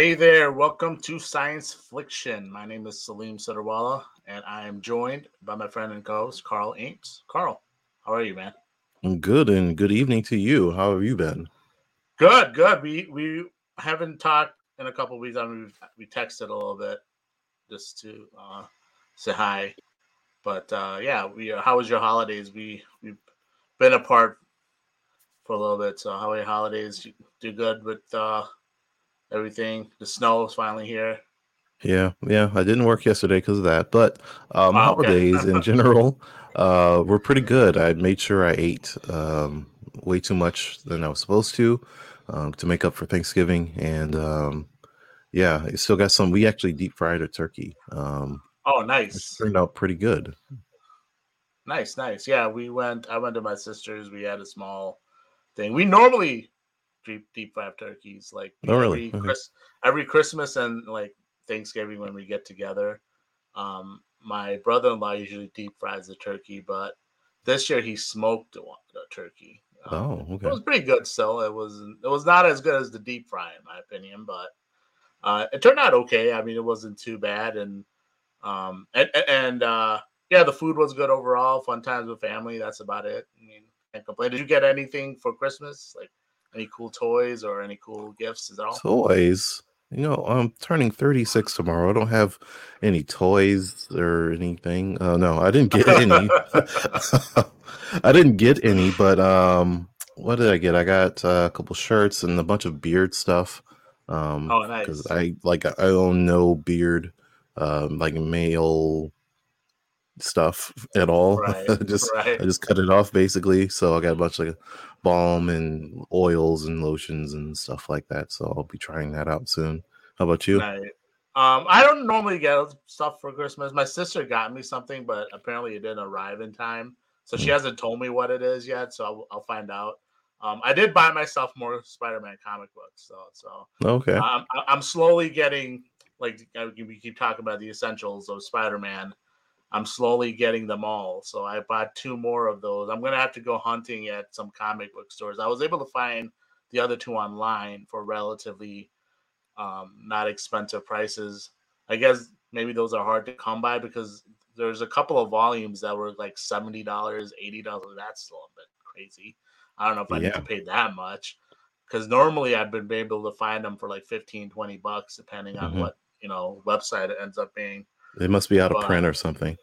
Hey there, welcome to Science Fiction. My name is Salim Sadarwala, and I am joined by my friend and co-host Carl Ames. Carl, how are you, man? I'm good, and good evening to you. How have you been? Good, good. We we haven't talked in a couple weeks. I mean, we we texted a little bit just to uh, say hi, but uh, yeah, we. Uh, how was your holidays? We we've been apart for a little bit. So how are your holidays? You do good with uh, everything. The snow is finally here. Yeah, yeah. I didn't work yesterday because of that, but um, okay. holidays in general uh, were pretty good. I made sure I ate um, way too much than I was supposed to um, to make up for Thanksgiving, and um, yeah, it still got some. We actually deep fried a turkey. Um, Oh, nice, turned out pretty good. nice, nice. Yeah, we went. I went to my sister's. We had a small thing. We normally deep deep fry turkeys like Oh, really? every Okay. Chris, every Christmas and like Thanksgiving when we get together. Um, my brother-in-law usually deep fries the turkey, but this year he smoked a, the turkey. Um, Oh, It was pretty good still. It was it was not as good as the deep fry in my opinion, but uh, it turned out okay. I mean, it wasn't too bad, and um and and uh, yeah, the food was good overall. Fun times with family. That's about it. I mean, can't complain. Did you get anything for Christmas? Like any cool toys or any cool gifts at all? Toys. You know, I'm turning 36 tomorrow. I don't have any toys or anything. Uh, no, I didn't get any. I didn't get any, but um, what did I get? I got uh, a couple shirts and a bunch of beard stuff. Um, oh, because. I like I own no beard, um, like male stuff at all. Right, just right. I just cut it off basically. So I got a bunch of balm and oils and lotions and stuff like that. So I'll be trying that out soon. How about you? Nice. Um, I don't normally get stuff for Christmas. My sister got me something, but apparently it didn't arrive in time. So she Mm. hasn't told me what it is yet. So I'll, I'll find out. Um, I did buy myself more Spider-Man comic books, so so Okay. I'm I'm slowly getting like we keep talking about the essentials of Spider-Man. I'm slowly getting them all. So I bought two more of those. I'm gonna have to go hunting at some comic book stores. I was able to find the other two online for relatively um, not expensive prices. I guess maybe those are hard to come by because there's a couple of volumes that were like seventy dollars, eighty dollars. That's a little bit crazy. I don't know if I need to pay that much because normally I've been able to find them for like 15, 20 bucks, depending on Mhm. what you know website it ends up being. It must be out of But- print or something.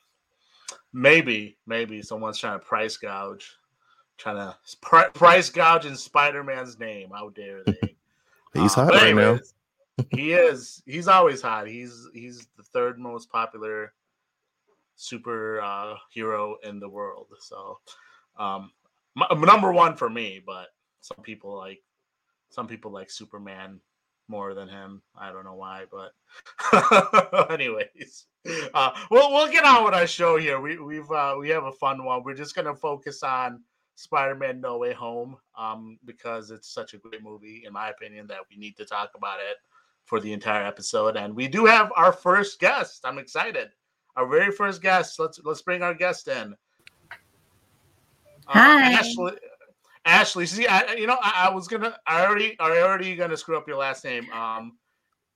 Maybe, maybe someone's trying to price gouge, trying to pri- price gouge in Spider Man's name. How dare they? He's Uh, hot right now. he is. He's always hot. He's he's the third most popular super uh, hero in the world. So, um, m- number one for me. But some people like some people like Superman more than him. I don't know why, but anyways, uh, we'll we'll get on with our show here. We we've uh, we have a fun one. We're just gonna focus on Spider-Man: No Way Home, um, because it's such a great movie, in my opinion, that we need to talk about it for the entire episode. And we do have our first guest. I'm excited. Our very first guest. Let's let's bring our guest in. Uh, Hi. Ashley. Ashley, see, I, you know, I, I was gonna, I already, I already gonna screw up your last name. Um,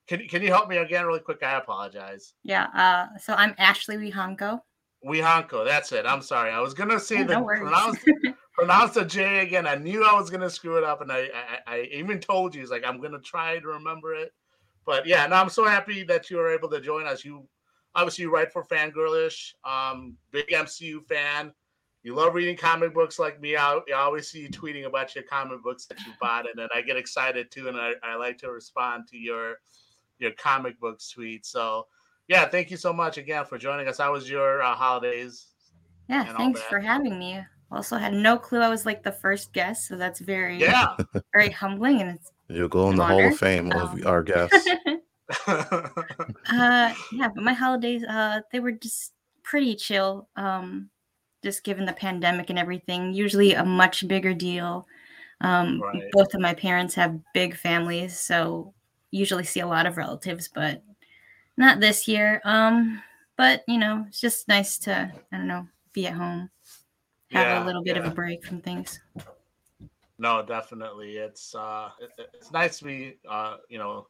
can can you help me again, really quick? I apologize. Yeah. Uh, so I'm Ashley Wihanko. Wihanko, that's it. I'm sorry. I was gonna say Yeah, the no pronounce pronounce the J again. I knew I was gonna screw it up, and I, I I even told you, it's like I'm gonna try to remember it. But yeah, no, I'm so happy that you were able to join us. You obviously you write for Fangirlish, um, big MCU fan. You love reading comic books like me. I, I always see you tweeting about your comic books that you bought, and then I get excited too, and I, I like to respond to your your comic book tweets. So yeah, thank you so much again for joining us. How was your uh, holidays? Yeah. Thanks for having me. Also had no clue I was like the first guest, so that's very Yeah. very humbling and it's You'll go in the Hall of Fame of Oh. our guests. uh yeah, but my holidays uh they were just pretty chill. Um just given the pandemic and everything, usually a much bigger deal. Um Right. both of my parents have big families, so usually see a lot of relatives, but not this year. Um but you know, it's just nice to I don't know, be at home. Have Yeah, a little bit of a break from things. No, definitely. It's uh, it- it's nice to be uh, you know,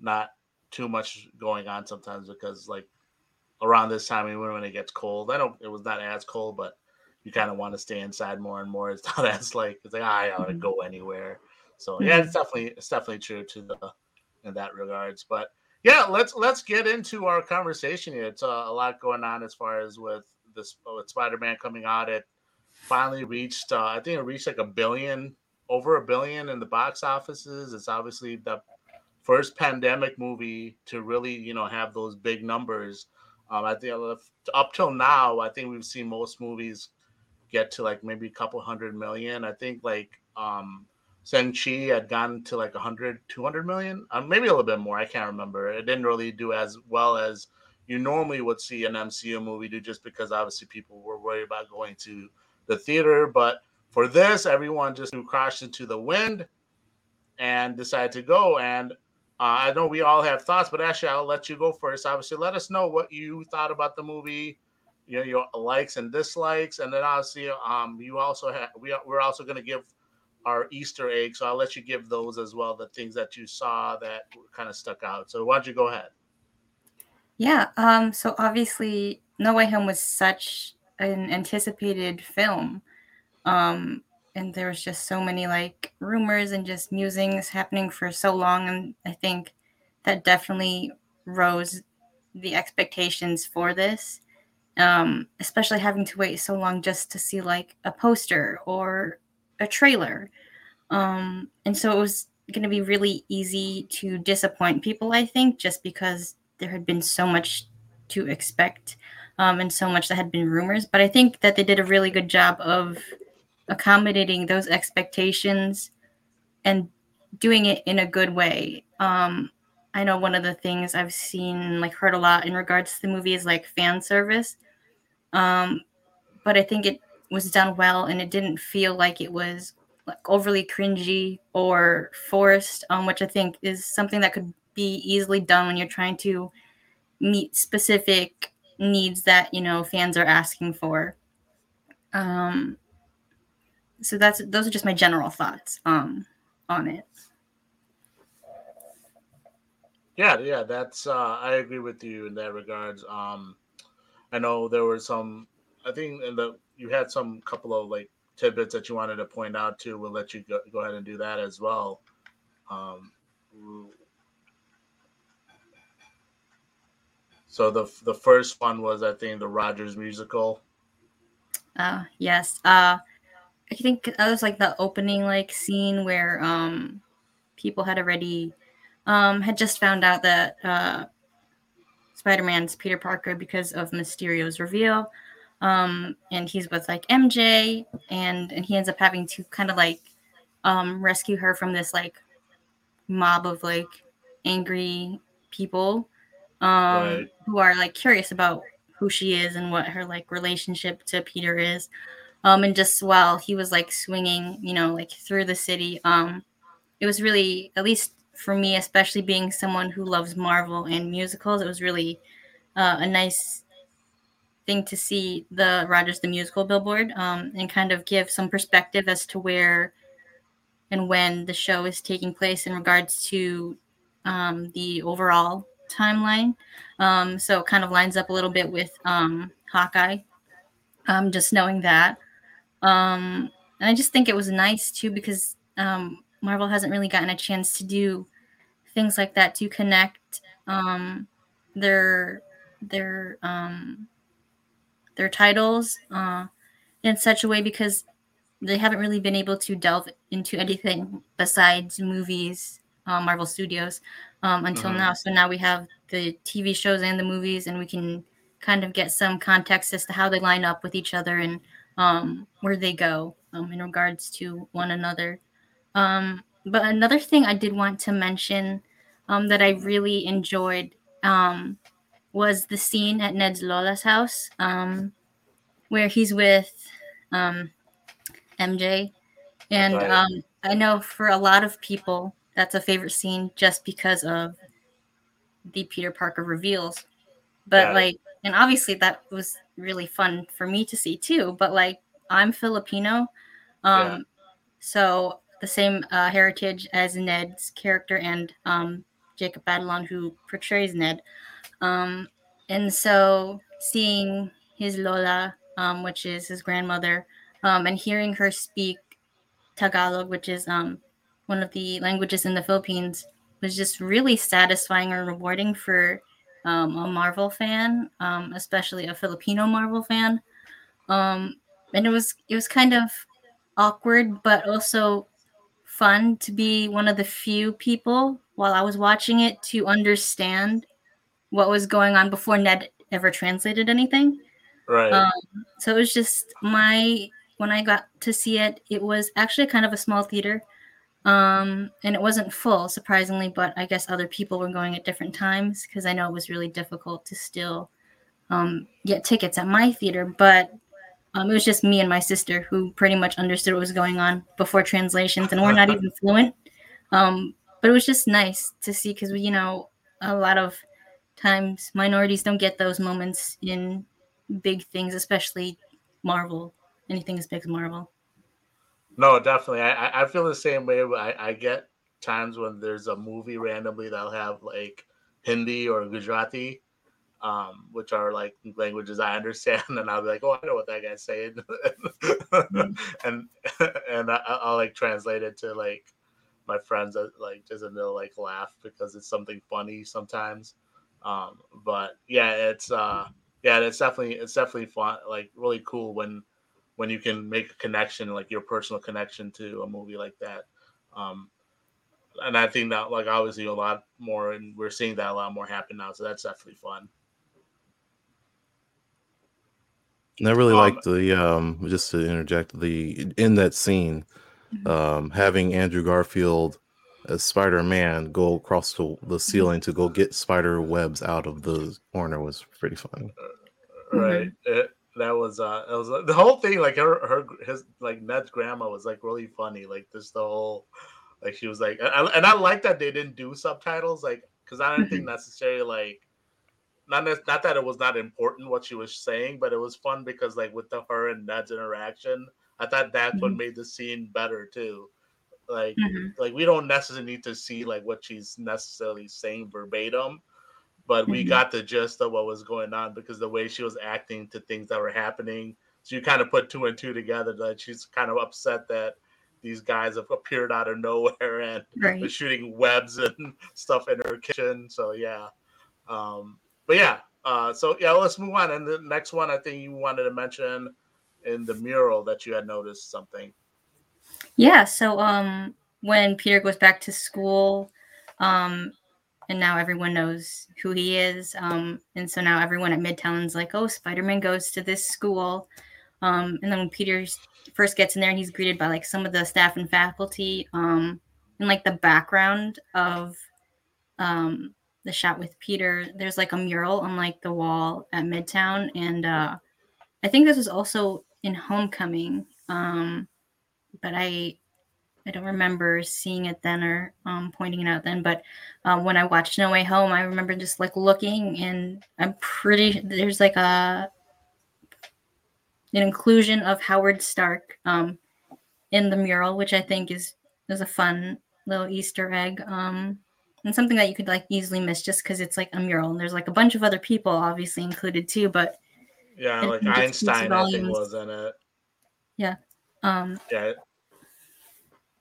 not too much going on sometimes because like around this time, even when it gets cold, I don't. It was not as cold, but you kind of want to stay inside more and more. It's not as like it's like ah, I ought to go anywhere. So yeah, it's definitely it's definitely true to the in that regards. But yeah, let's let's get into our conversation here. It's uh, a lot going on as far as with this with Spider-Man coming out. It finally reached uh, I think it reached like a billion over a billion in the box offices. It's obviously the first pandemic movie to really you know have those big numbers. Um, I think up till now, I think we've seen most movies get to like maybe a couple hundred million. I think like um Shang-Chi had gone to like 100, 200 million, uh, maybe a little bit more. I can't remember. It didn't really do as well as you normally would see an MCU movie do just because obviously people were worried about going to the theater. But for this, everyone just crashed into the wind and decided to go. And uh, I know we all have thoughts, but actually, I'll let you go first. Obviously, let us know what you thought about the movie, you know, your likes and dislikes, and then obviously, um, you also have we we're also going to give our Easter eggs. So I'll let you give those as well, the things that you saw that kind of stuck out. So why don't you go ahead? Yeah. Um, so obviously, No Way Home was such an anticipated film. Um, and there was just so many like rumors and just musings happening for so long. And I think that definitely rose the expectations for this. Um, especially having to wait so long just to see like a poster or a trailer. Um, and so it was going to be really easy to disappoint people, I think, just because there had been so much to expect um, and so much that had been rumors. But I think that they did a really good job of accommodating those expectations and doing it in a good way. Um, I know one of the things I've seen, like heard a lot in regards to the movie is like fan service. Um, but I think it was done well and it didn't feel like it was like overly cringy or forced um, which i think is something that could be easily done when you're trying to meet specific needs that you know fans are asking for um so that's those are just my general thoughts um on it yeah yeah that's uh i agree with you in that regards um i know there were some i think in the you had some couple of like tidbits that you wanted to point out too. We'll let you go, go ahead and do that as well. Um, so the the first one was I think the Rogers musical. Uh yes. Uh I think that was like the opening like scene where um people had already um had just found out that uh Spider-Man's Peter Parker because of Mysterio's reveal um, and he's with like MJ, and and he ends up having to kind of like um, rescue her from this like mob of like angry people um, right. who are like curious about who she is and what her like relationship to Peter is. Um, and just while he was like swinging, you know, like through the city, um, it was really, at least for me, especially being someone who loves Marvel and musicals, it was really uh, a nice thing to see the Rogers the Musical billboard um, and kind of give some perspective as to where and when the show is taking place in regards to um, the overall timeline. Um, so it kind of lines up a little bit with um, Hawkeye, um, just knowing that. Um, and I just think it was nice too because um, Marvel hasn't really gotten a chance to do things like that to connect um, their their um, their titles uh, in such a way because they haven't really been able to delve into anything besides movies, uh, Marvel Studios, um, until mm-hmm. now. So now we have the TV shows and the movies, and we can kind of get some context as to how they line up with each other and um, where they go um, in regards to one another. Um, but another thing I did want to mention um, that I really enjoyed um, was the scene at Ned's Lola's house, um, where he's with um, MJ. And um, I know for a lot of people, that's a favorite scene just because of the Peter Parker reveals. But yeah. like, and obviously that was really fun for me to see too. But like, I'm Filipino. Um, yeah. So the same uh, heritage as Ned's character and um, Jacob Batalon, who portrays Ned. Um, and so seeing his Lola, um, which is his grandmother, um, and hearing her speak Tagalog, which is um, one of the languages in the Philippines, was just really satisfying and rewarding for um, a Marvel fan, um, especially a Filipino Marvel fan. Um, and it was it was kind of awkward, but also fun to be one of the few people while I was watching it to understand what was going on before Ned ever translated anything. Right. Um, so it was just my when I got to see it, it was actually kind of a small theater. Um, and it wasn't full, surprisingly, but I guess other people were going at different times because I know it was really difficult to still um, get tickets at my theater. But um, it was just me and my sister who pretty much understood what was going on before translations, and we're not even fluent. Um, but it was just nice to see because we, you know a lot of times minorities don't get those moments in big things, especially Marvel. Anything as big as Marvel. No, definitely. I I feel the same way. I I get times when there's a movie randomly that'll have like Hindi or Gujarati, um, which are like languages I understand, and I'll be like, oh, I know what that guy's saying, and and I, will like translate it to like my friends like just and they'll like laugh because it's something funny sometimes. Um, but yeah, it's uh yeah, it's definitely it's definitely fun, like really cool when when you can make a connection, like your personal connection to a movie like that. Um, and I think that like obviously a lot more, and we're seeing that a lot more happen now. So that's definitely fun. And I really um, like the um just to interject the in that scene, mm-hmm. um having Andrew Garfield as Spider Man go across the, the ceiling to go get spider webs out of the corner was pretty funny. Right. Mm-hmm. It, that was uh it was uh, the whole thing like her her his like Ned's grandma was like really funny like just the whole like she was like and, and I like that they didn't do subtitles like because I didn't think mm-hmm. necessarily like not not that it was not important what she was saying but it was fun because like with the her and Ned's interaction I thought that's mm-hmm. what made the scene better too like mm-hmm. like we don't necessarily need to see like what she's necessarily saying verbatim but we mm-hmm. got the gist of what was going on because the way she was acting to things that were happening. So you kind of put two and two together that she's kind of upset that these guys have appeared out of nowhere and right. was shooting webs and stuff in her kitchen. So yeah. Um, but yeah, uh, so yeah, let's move on. And the next one I think you wanted to mention in the mural that you had noticed something. Yeah, so um when Peter goes back to school, um and now everyone knows who he is. Um, and so now everyone at Midtown's like, oh, Spider Man goes to this school. Um, and then when Peter first gets in there, and he's greeted by like some of the staff and faculty. Um, in like the background of um, the shot with Peter, there's like a mural on like the wall at Midtown, and uh, I think this was also in Homecoming. Um, but I I don't remember seeing it then or um, pointing it out then, but um, when I watched No Way Home, I remember just like looking, and I'm pretty there's like a an inclusion of Howard Stark um, in the mural, which I think is is a fun little Easter egg, um, and something that you could like easily miss just because it's like a mural, and there's like a bunch of other people obviously included too, but yeah, like Einstein, I think was in it. Yeah. Um, yeah,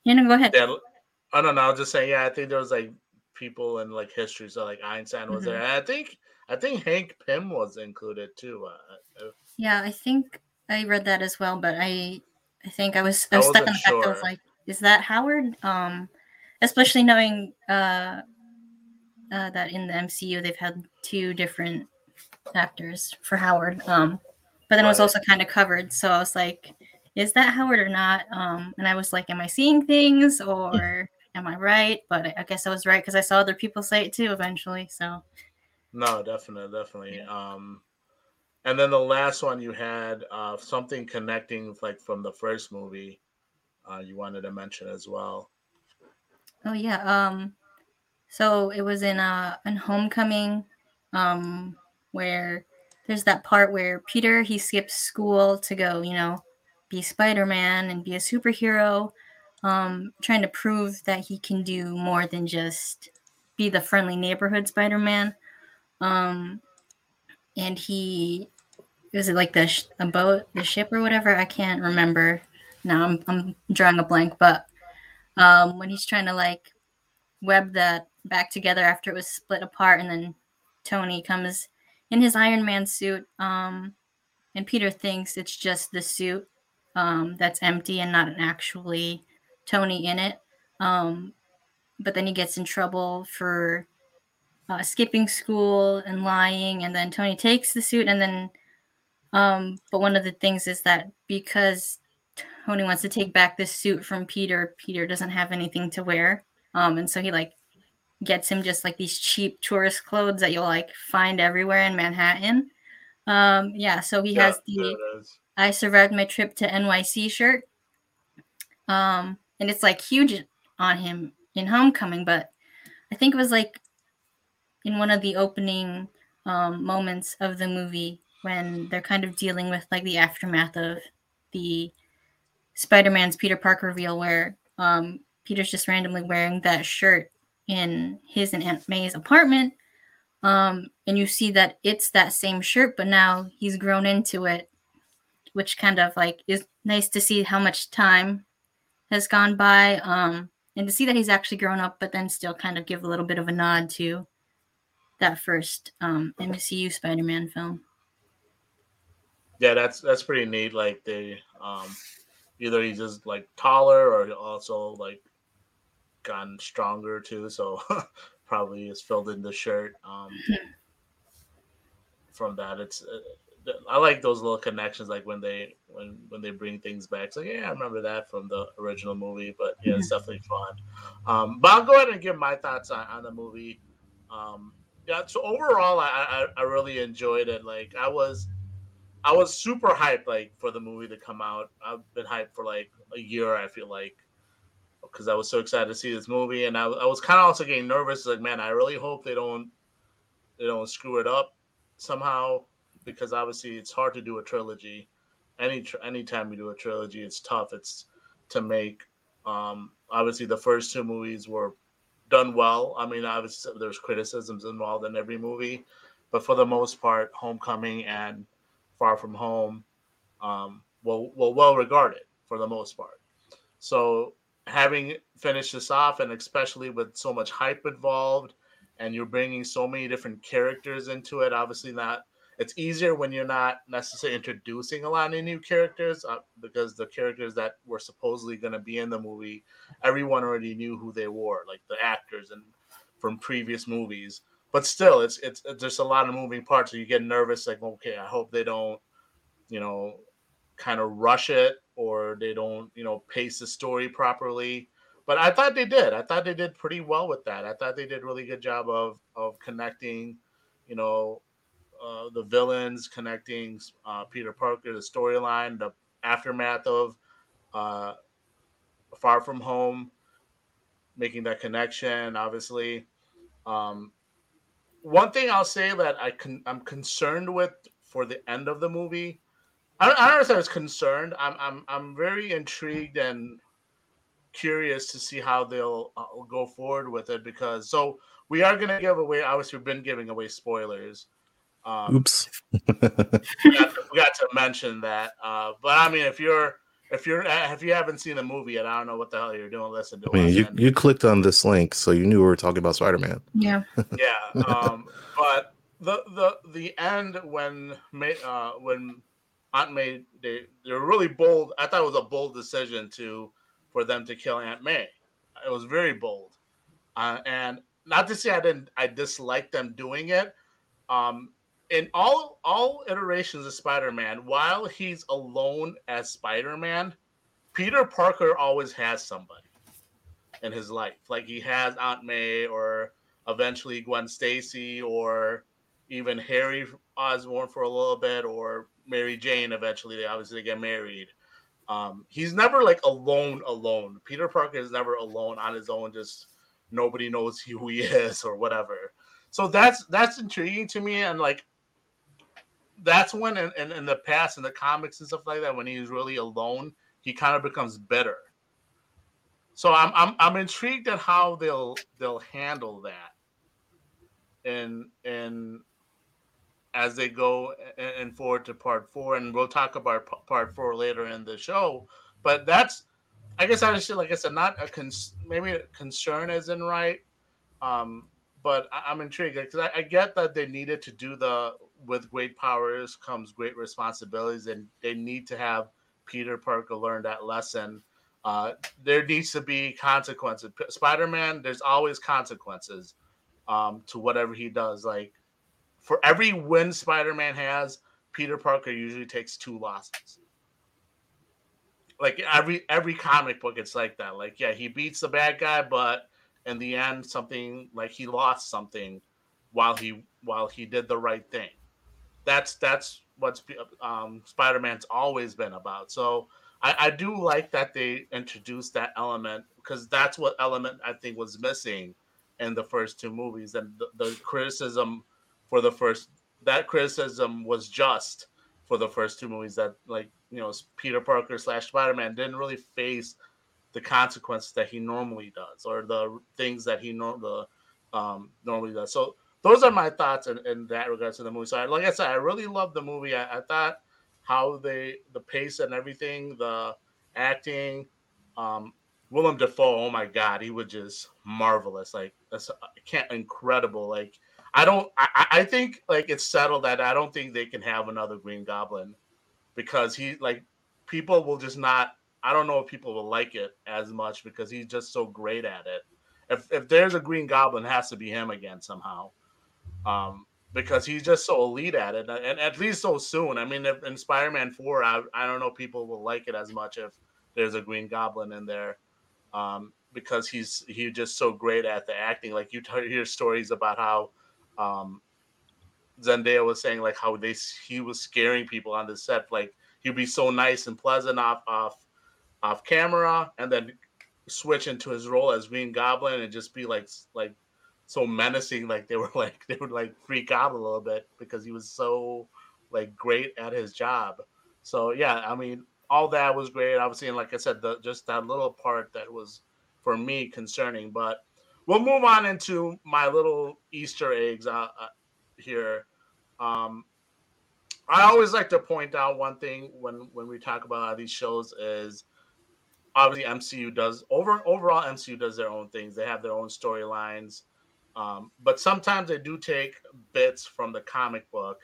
you know, go ahead. Yeah, I don't know. I was just saying. Yeah, I think there was like people in like history. So like Einstein was mm-hmm. there. And I think I think Hank Pym was included too. Uh, yeah, I think I read that as well. But I I think I was I was I stuck on the sure. fact I was like, is that Howard? Um, especially knowing uh, uh that in the MCU they've had two different actors for Howard. Um, but then right. it was also kind of covered. So I was like, is that Howard or not? Um, and I was like, am I seeing things or am I right? But I guess I was right because I saw other people say it too eventually. So no, definitely, definitely. Um, and then the last one you had uh, something connecting like from the first movie. Uh, you wanted to mention as well. Oh yeah. Um, so it was in uh in Homecoming, um, where there's that part where Peter he skips school to go, you know, be Spider-Man and be a superhero, um, trying to prove that he can do more than just be the friendly neighborhood Spider-Man. Um, and he is it like the sh- a boat, the ship or whatever? I can't remember. Now I'm I'm drawing a blank, but um, when he's trying to like web that back together after it was split apart, and then Tony comes in his Iron Man suit, um, and Peter thinks it's just the suit um, that's empty and not an actually Tony in it. Um, but then he gets in trouble for uh, skipping school and lying, and then Tony takes the suit, and then. Um, but one of the things is that because Tony wants to take back this suit from Peter, Peter doesn't have anything to wear, um, and so he like gets him just like these cheap tourist clothes that you'll like find everywhere in Manhattan. Um, yeah, so he Yeah, has the I survived my trip to NYC shirt. Um, and it's like huge on him in Homecoming, but I think it was like in one of the opening um, moments of the movie when they're kind of dealing with like the aftermath of the Spider-Man's Peter Parker reveal, where um, Peter's just randomly wearing that shirt in his and Aunt May's apartment. Um, and you see that it's that same shirt, but now he's grown into it which kind of like is nice to see how much time has gone by um and to see that he's actually grown up but then still kind of give a little bit of a nod to that first um MCU Spider-Man film. Yeah, that's that's pretty neat. Like they um either he's just like taller or also like gotten stronger too, so probably is filled in the shirt. Um from that it's uh, I like those little connections, like when they when when they bring things back. So like, yeah, I remember that from the original movie. But yeah, it's definitely fun. Um, but I'll go ahead and give my thoughts on, on the movie. Um, yeah, so overall, I, I I really enjoyed it. Like I was I was super hyped like for the movie to come out. I've been hyped for like a year. I feel like because I was so excited to see this movie, and I, I was kind of also getting nervous. Like, man, I really hope they don't they don't screw it up somehow because obviously it's hard to do a trilogy. Any tr- anytime you do a trilogy, it's tough. It's to make. Um, obviously, the first two movies were done well. I mean, obviously there's criticisms involved in every movie, but for the most part, Homecoming and Far From Home, um, well, well regarded for the most part. So having finished this off, and especially with so much hype involved, and you're bringing so many different characters into it, obviously not it's easier when you're not necessarily introducing a lot of new characters uh, because the characters that were supposedly going to be in the movie everyone already knew who they were like the actors and from previous movies. But still it's it's, it's there's a lot of moving parts so you get nervous like okay i hope they don't you know kind of rush it or they don't you know pace the story properly. But i thought they did. I thought they did pretty well with that. I thought they did really good job of of connecting you know uh, the villains connecting uh, Peter Parker, the storyline, the aftermath of uh, Far From Home, making that connection. Obviously, um, one thing I'll say that I con- I'm concerned with for the end of the movie. I don't, I don't understand. I was concerned. I'm I'm I'm very intrigued and curious to see how they'll uh, go forward with it because so we are going to give away. Obviously, we've been giving away spoilers. Um, Oops. we, got to, we got to mention that. Uh, but I mean, if you're if you're if you haven't seen the movie yet, I don't know what the hell you're doing. Listen to I mean, you, and- you clicked on this link, so you knew we were talking about Spider Man. Yeah. yeah. Um, but the the the end when May, uh, when Aunt May they they were really bold. I thought it was a bold decision to for them to kill Aunt May. It was very bold, uh, and not to say I didn't I disliked them doing it. Um, in all all iterations of Spider-Man, while he's alone as Spider-Man, Peter Parker always has somebody in his life. Like he has Aunt May or eventually Gwen Stacy or even Harry Osborn for a little bit or Mary Jane eventually they obviously get married. Um, he's never like alone alone. Peter Parker is never alone on his own just nobody knows who he is or whatever. So that's that's intriguing to me and like that's when in, in, in the past in the comics and stuff like that when he's really alone he kind of becomes better so I'm, I'm i'm intrigued at how they'll they'll handle that and and as they go and forward to part four, and we'll talk about part four later in the show. But that's, I guess, actually, like I said, not a cons- maybe a concern isn't right, um, but I- am intrigued because I-, I get that they needed to do the with great powers comes great responsibilities, and they need to have Peter Parker learn that lesson. Uh, there needs to be consequences. Spider Man, there's always consequences um, to whatever he does. Like for every win Spider-Man has, Peter Parker usually takes two losses. Like every every comic book, it's like that. Like, yeah, he beats the bad guy, but in the end, something like he lost something while he while he did the right thing. That's that's what's um, Spider-Man's always been about. So I, I do like that they introduced that element because that's what element I think was missing in the first two movies, and the, the criticism for the first that criticism was just for the first two movies that like you know Peter Parker slash Spider Man didn't really face the consequences that he normally does or the things that he no, the, um, normally does. So those are my thoughts in, in that regards to the movie. So I, like I said, I really loved the movie. I, I thought how they the pace and everything, the acting, um, Willem Dafoe. Oh my God, he was just marvelous. Like that's can't incredible. Like I don't. I, I think like it's settled that I don't think they can have another Green Goblin because he like people will just not. I don't know if people will like it as much because he's just so great at it. If if there's a Green Goblin, it has to be him again somehow, um, because he's just so elite at it, and at least so soon. I mean, if, in Spider-Man Four, I I don't know people will like it as much if there's a Green Goblin in there. Um, because he's he's just so great at the acting. Like you t- hear stories about how um, Zendaya was saying like how they he was scaring people on the set. Like he'd be so nice and pleasant off off off camera, and then switch into his role as Green Goblin and just be like like so menacing. Like they were like they would like freak out a little bit because he was so like great at his job. So yeah, I mean all that was great. Obviously, and like I said, the just that little part that was for me concerning, but we'll move on into my little Easter eggs uh, uh, here. Um, I always like to point out one thing when when we talk about these shows is obviously MCU does over overall MCU does their own things. They have their own storylines, um, but sometimes they do take bits from the comic book.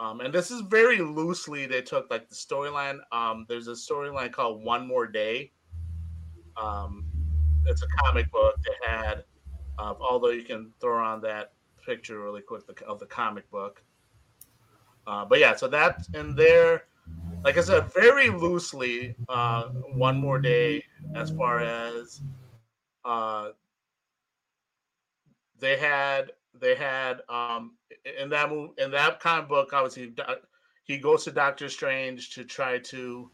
Um, and this is very loosely they took like the storyline. Um, there's a storyline called One More Day. Um, it's a comic book that had, uh, although you can throw on that picture really quick of the comic book. Uh, but yeah, so that's in there. Like I said, very loosely, uh, one more day as far as uh, they had they had um, in that move in that comic book. Obviously, he goes to Doctor Strange to try to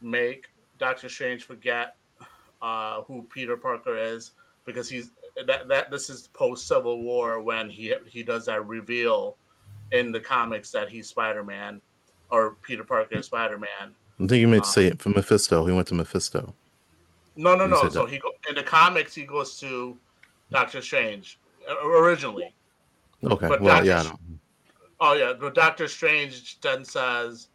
make Doctor Strange forget uh, who Peter Parker is because he's that that this is post Civil War when he he does that reveal in the comics that he's Spider Man or Peter Parker is Spider Man. I think you meant to say it for Mephisto. He went to Mephisto. No, no, no. So that. he go, in the comics he goes to Doctor Strange originally. Okay. But well, Doctor, yeah. Oh yeah, but Doctor Strange then says,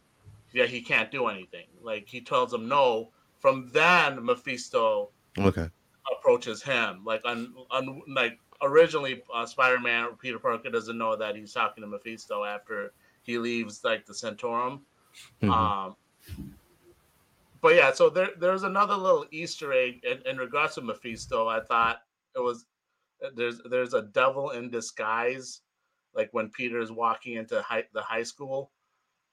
"Yeah, he can't do anything." Like he tells him no, from then Mephisto okay approaches him. Like on, on like originally uh, Spider-Man Peter Parker doesn't know that he's talking to Mephisto after he leaves like the Sanctorum. Mm-hmm. Um, but yeah, so there there's another little Easter egg in, in regards to Mephisto. I thought it was there's there's a devil in disguise, like when Peter's walking into high, the high school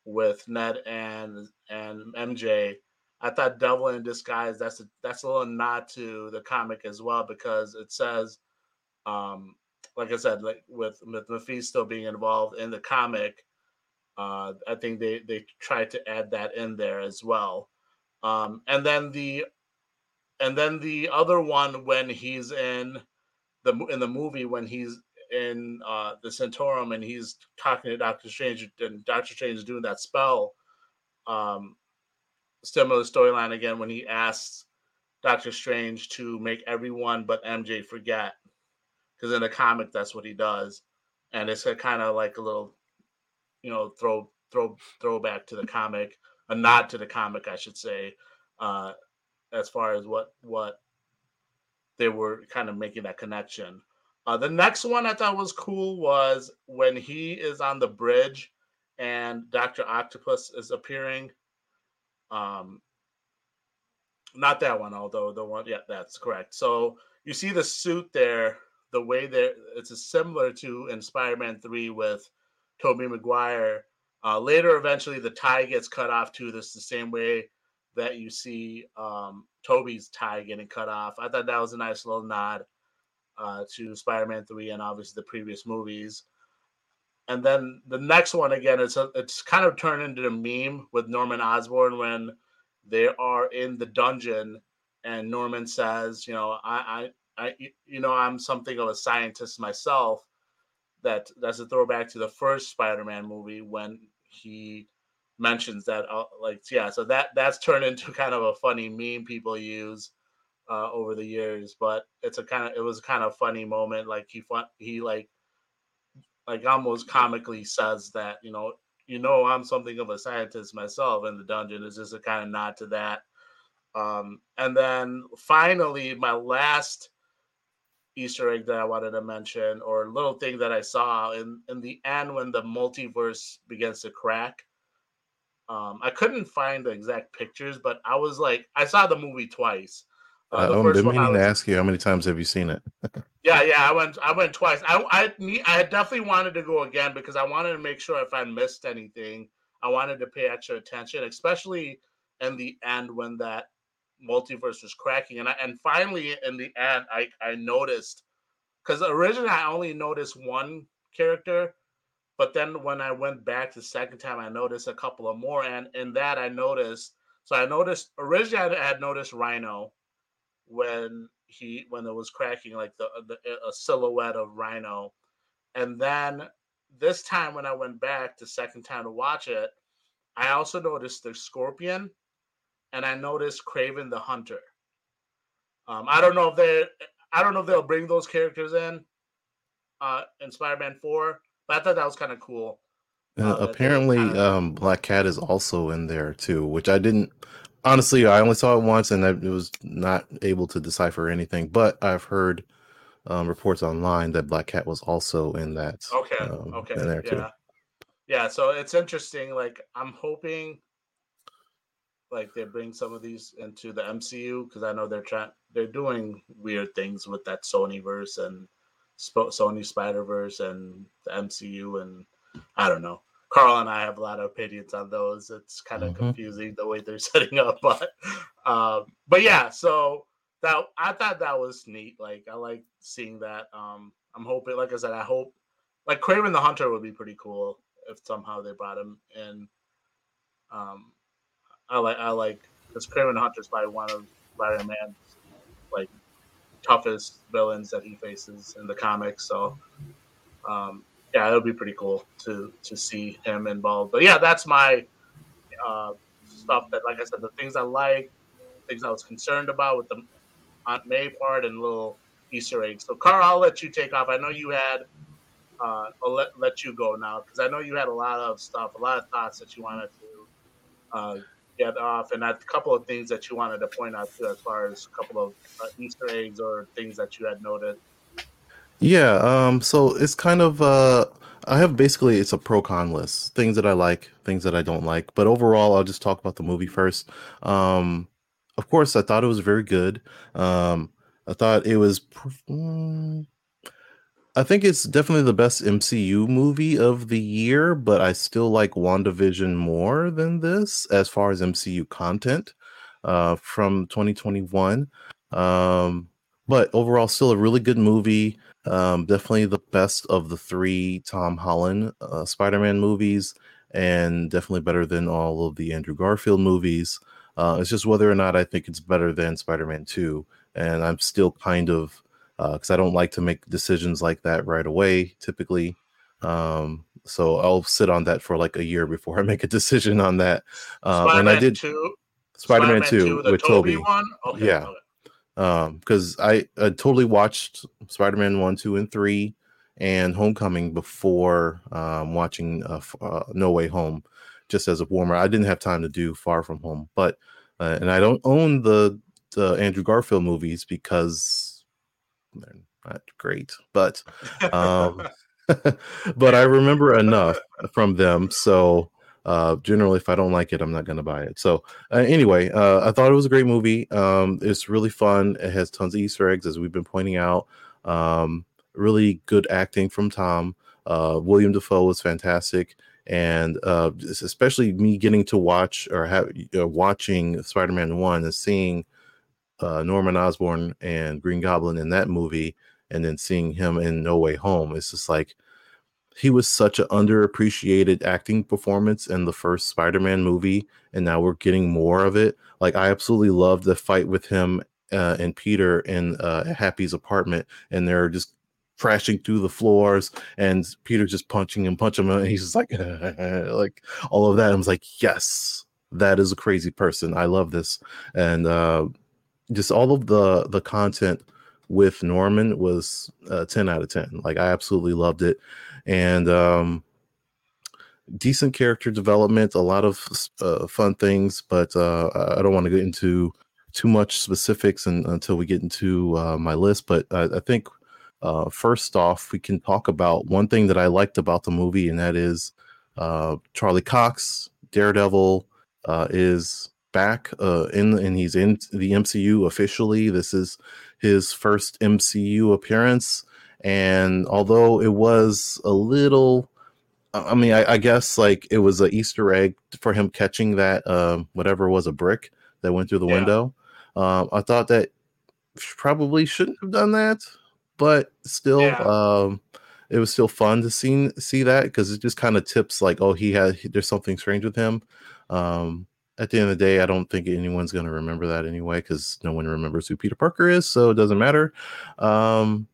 with Ned and and MJ I thought Devil in Disguise that's a that's a little nod to the comic as well because it says, um, like I said, like with, with Mephisto being involved in the comic, uh, I think they they tried to add that in there as well. Um, and then the and then the other one when he's in the in the movie when he's in uh, the Sanctorum and he's talking to Doctor Strange and Doctor Strange is doing that spell. Um, similar storyline again when he asks Doctor Strange to make everyone but MJ forget. Because in the comic, that's what he does. and it's a kind of like a little, you know, throw throw throwback to the comic, a nod to the comic, I should say, uh, as far as what what they were kind of making that connection. Uh, the next one I thought was cool was when he is on the bridge and Doctor Octopus is appearing. Um, not that one, although the one, yeah, that's correct. So you see the suit there, the way that it's similar to in Spider-Man Three with Tobey Maguire. Uh, later, eventually, the tie gets cut off too. This the same way that you see um, Tobey's tie getting cut off. I thought that was a nice little nod uh, to Spider-Man Three and obviously the previous movies. And then the next one again, it's a, it's kind of turned into a meme with Norman Osborn when they are in the dungeon and Norman says, you know, I, I, I, you know, I'm something of a scientist myself. That that's a throwback to the first Spider-Man movie when he mentions that, uh, like, yeah. So that that's turned into kind of a funny meme people use uh, over the years. But it's a kind of it was kind of funny moment. Like he fun he like like almost comically says that you know you know I'm something of a scientist myself in the dungeon. is just a kind of nod to that. Um, and then finally, my last Easter egg that I wanted to mention, or little thing that I saw in in the end when the multiverse begins to crack. Um, I couldn't find the exact pictures, but I was like, I saw the movie twice. Uh, uh, I've been meaning was, to ask you how many times have you seen it? yeah, yeah, I went, I went twice. I, I, I definitely wanted to go again because I wanted to make sure if I missed anything, I wanted to pay extra attention, especially in the end when that multiverse was cracking, and I, and finally in the end, I, I noticed because originally I only noticed one character, but then when I went back the second time, I noticed a couple of more, and in that I noticed. So I noticed originally I had noticed Rhino when he when it was cracking like the, the a silhouette of Rhino, and then this time when I went back the second time to watch it, I also noticed the Scorpion, and I noticed Kraven the Hunter. Um, I don't know if they I don't know if they'll bring those characters in uh, in Spider-Man Four, but I thought that was kind of cool. Uh, apparently, um, Black Cat is also in there too, which I didn't honestly, I only saw it once and I was not able to decipher anything. But I've heard um, reports online that Black Cat was also in that. Okay. Um, okay. In there yeah. too. Yeah. So it's interesting. Like I'm hoping, like they bring some of these into the MCU because I know they're trying. They're doing weird things with that Sony verse and Sony Spider Verse and the MCU and I don't know. Carl and I have a lot of opinions on those. It's kind of mm-hmm. confusing the way they're setting up, but um, but yeah. So that I thought that was neat. Like I like seeing that. Um, I'm hoping, like I said, I hope like Kraven the Hunter would be pretty cool if somehow they brought him in. Um, I like I like because Kraven the Hunter is probably one of Spider Man's like toughest villains that he faces in the comics. So um, yeah, it would be pretty cool to to see him involved. But yeah, that's my uh, stuff. That, like I said, the things I like, things I was concerned about with the Aunt May part, and little Easter eggs. So, Carl, I'll let you take off. I know you had. Uh, I'll let, let you go now because I know you had a lot of stuff, a lot of thoughts that you wanted to uh, get off, and a couple of things that you wanted to point out too, as far as a couple of uh, Easter eggs or things that you had noted. Yeah, um, so it's kind of uh I have basically it's a pro con list. Things that I like, things that I don't like. But overall, I'll just talk about the movie first. Um of course, I thought it was very good. Um I thought it was mm, I think it's definitely the best MCU movie of the year, but I still like WandaVision more than this as far as MCU content uh from 2021. Um but overall still a really good movie. Um, definitely the best of the three Tom Holland uh, Spider-Man movies, and definitely better than all of the Andrew Garfield movies. Uh, it's just whether or not I think it's better than Spider-Man Two, and I'm still kind of because uh, I don't like to make decisions like that right away, typically. Um, so I'll sit on that for like a year before I make a decision on that. Um, and I did Spider-Man, Spider-Man 2, with Tobey. One? Okay, yeah. Okay um because I, I totally watched spider-man 1 2 and 3 and Homecoming before um, watching uh, uh, No Way Home, just as a warmer. I didn't have time to do Far From Home, but uh, and I don't own the the Andrew Garfield movies because they're not great, but um, but I remember enough from them. So uh, generally, if I don't like it, I'm not going to buy it. So uh, anyway, uh, I thought it was a great movie. Um, it's really fun. It has tons of Easter eggs, as we've been pointing out. Um, really good acting from Tom. Uh, William Dafoe was fantastic, and uh, especially me getting to watch or have uh, watching Spider-Man One and seeing uh, Norman Osborn and Green Goblin in that movie, and then seeing him in No Way Home. It's just like he was such an underappreciated acting performance in the first Spider-Man movie, and now we're getting more of it. Like I absolutely loved the fight with him uh, and Peter in uh, Happy's apartment, and they're just crashing through the floors, and Peter just punching and punching him, and he's just like, like all of that. I was like, yes, that is a crazy person. I love this, and uh, just all of the the content with Norman was uh, 10 out of 10. Like I absolutely loved it. And um decent character development, a lot of uh, fun things, but uh I don't want to get into too much specifics and, until we get into uh, my list, but I, I think uh, first off, we can talk about one thing that I liked about the movie, and that is uh, Charlie Cox, Daredevil, uh, is back uh, in and he's in the MCU officially. This is his first MCU appearance, and although it was a little, I mean, I, I guess like it was an Easter egg for him catching that um, whatever was a brick that went through the yeah. window. Um, I thought that probably shouldn't have done that, but still, yeah. um, it was still fun to see see that because it just kind of tips like, oh, he had there's something strange with him. Um, at the end of the day, I don't think anyone's going to remember that anyway because no one remembers who Peter Parker is, so it doesn't matter. Um,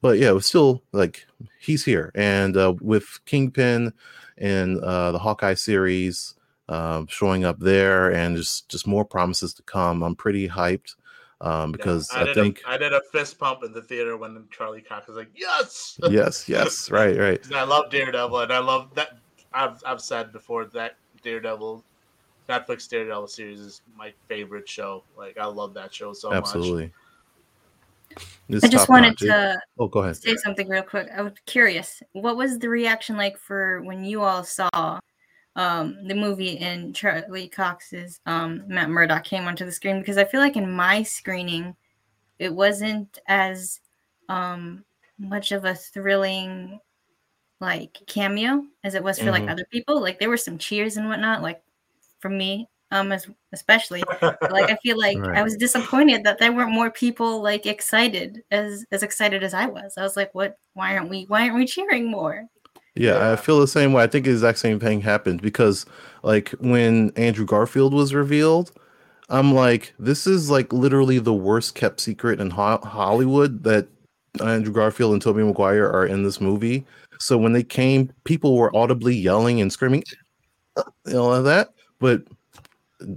but yeah, it was still like he's here, and uh, with Kingpin and uh, the Hawkeye series um, showing up there, and just just more promises to come, I'm pretty hyped. Um, because yeah, I, I think a, I did a fist pump in the theater when Charlie Cox was like, "Yes, yes, yes, right, right." I love Daredevil, and I love that. I've I've said before that Daredevil Netflix Daredevil series is my favorite show. Like I love that show so Absolutely. much. Absolutely. I just wanted to oh, go ahead. say something real quick. I was curious. What was the reaction like for when you all saw um, the movie and Charlie Cox's um, Matt Murdock came onto the screen? Because I feel like in my screening, it wasn't as um, much of a thrilling like cameo as it was for mm-hmm. like other people. Like there were some cheers and whatnot. Like for me um as, especially. Like i feel like right. i was disappointed that there weren't more people like excited as as excited as i was. I was like what? Why aren't we why aren't we cheering more? Yeah, yeah. i feel the same way. I think the exact same thing happened because like when andrew garfield was revealed i'm like this is like literally the worst kept secret in ho- hollywood that andrew garfield and tobey maguire are in this movie. So when they came people were audibly yelling and screaming you know that but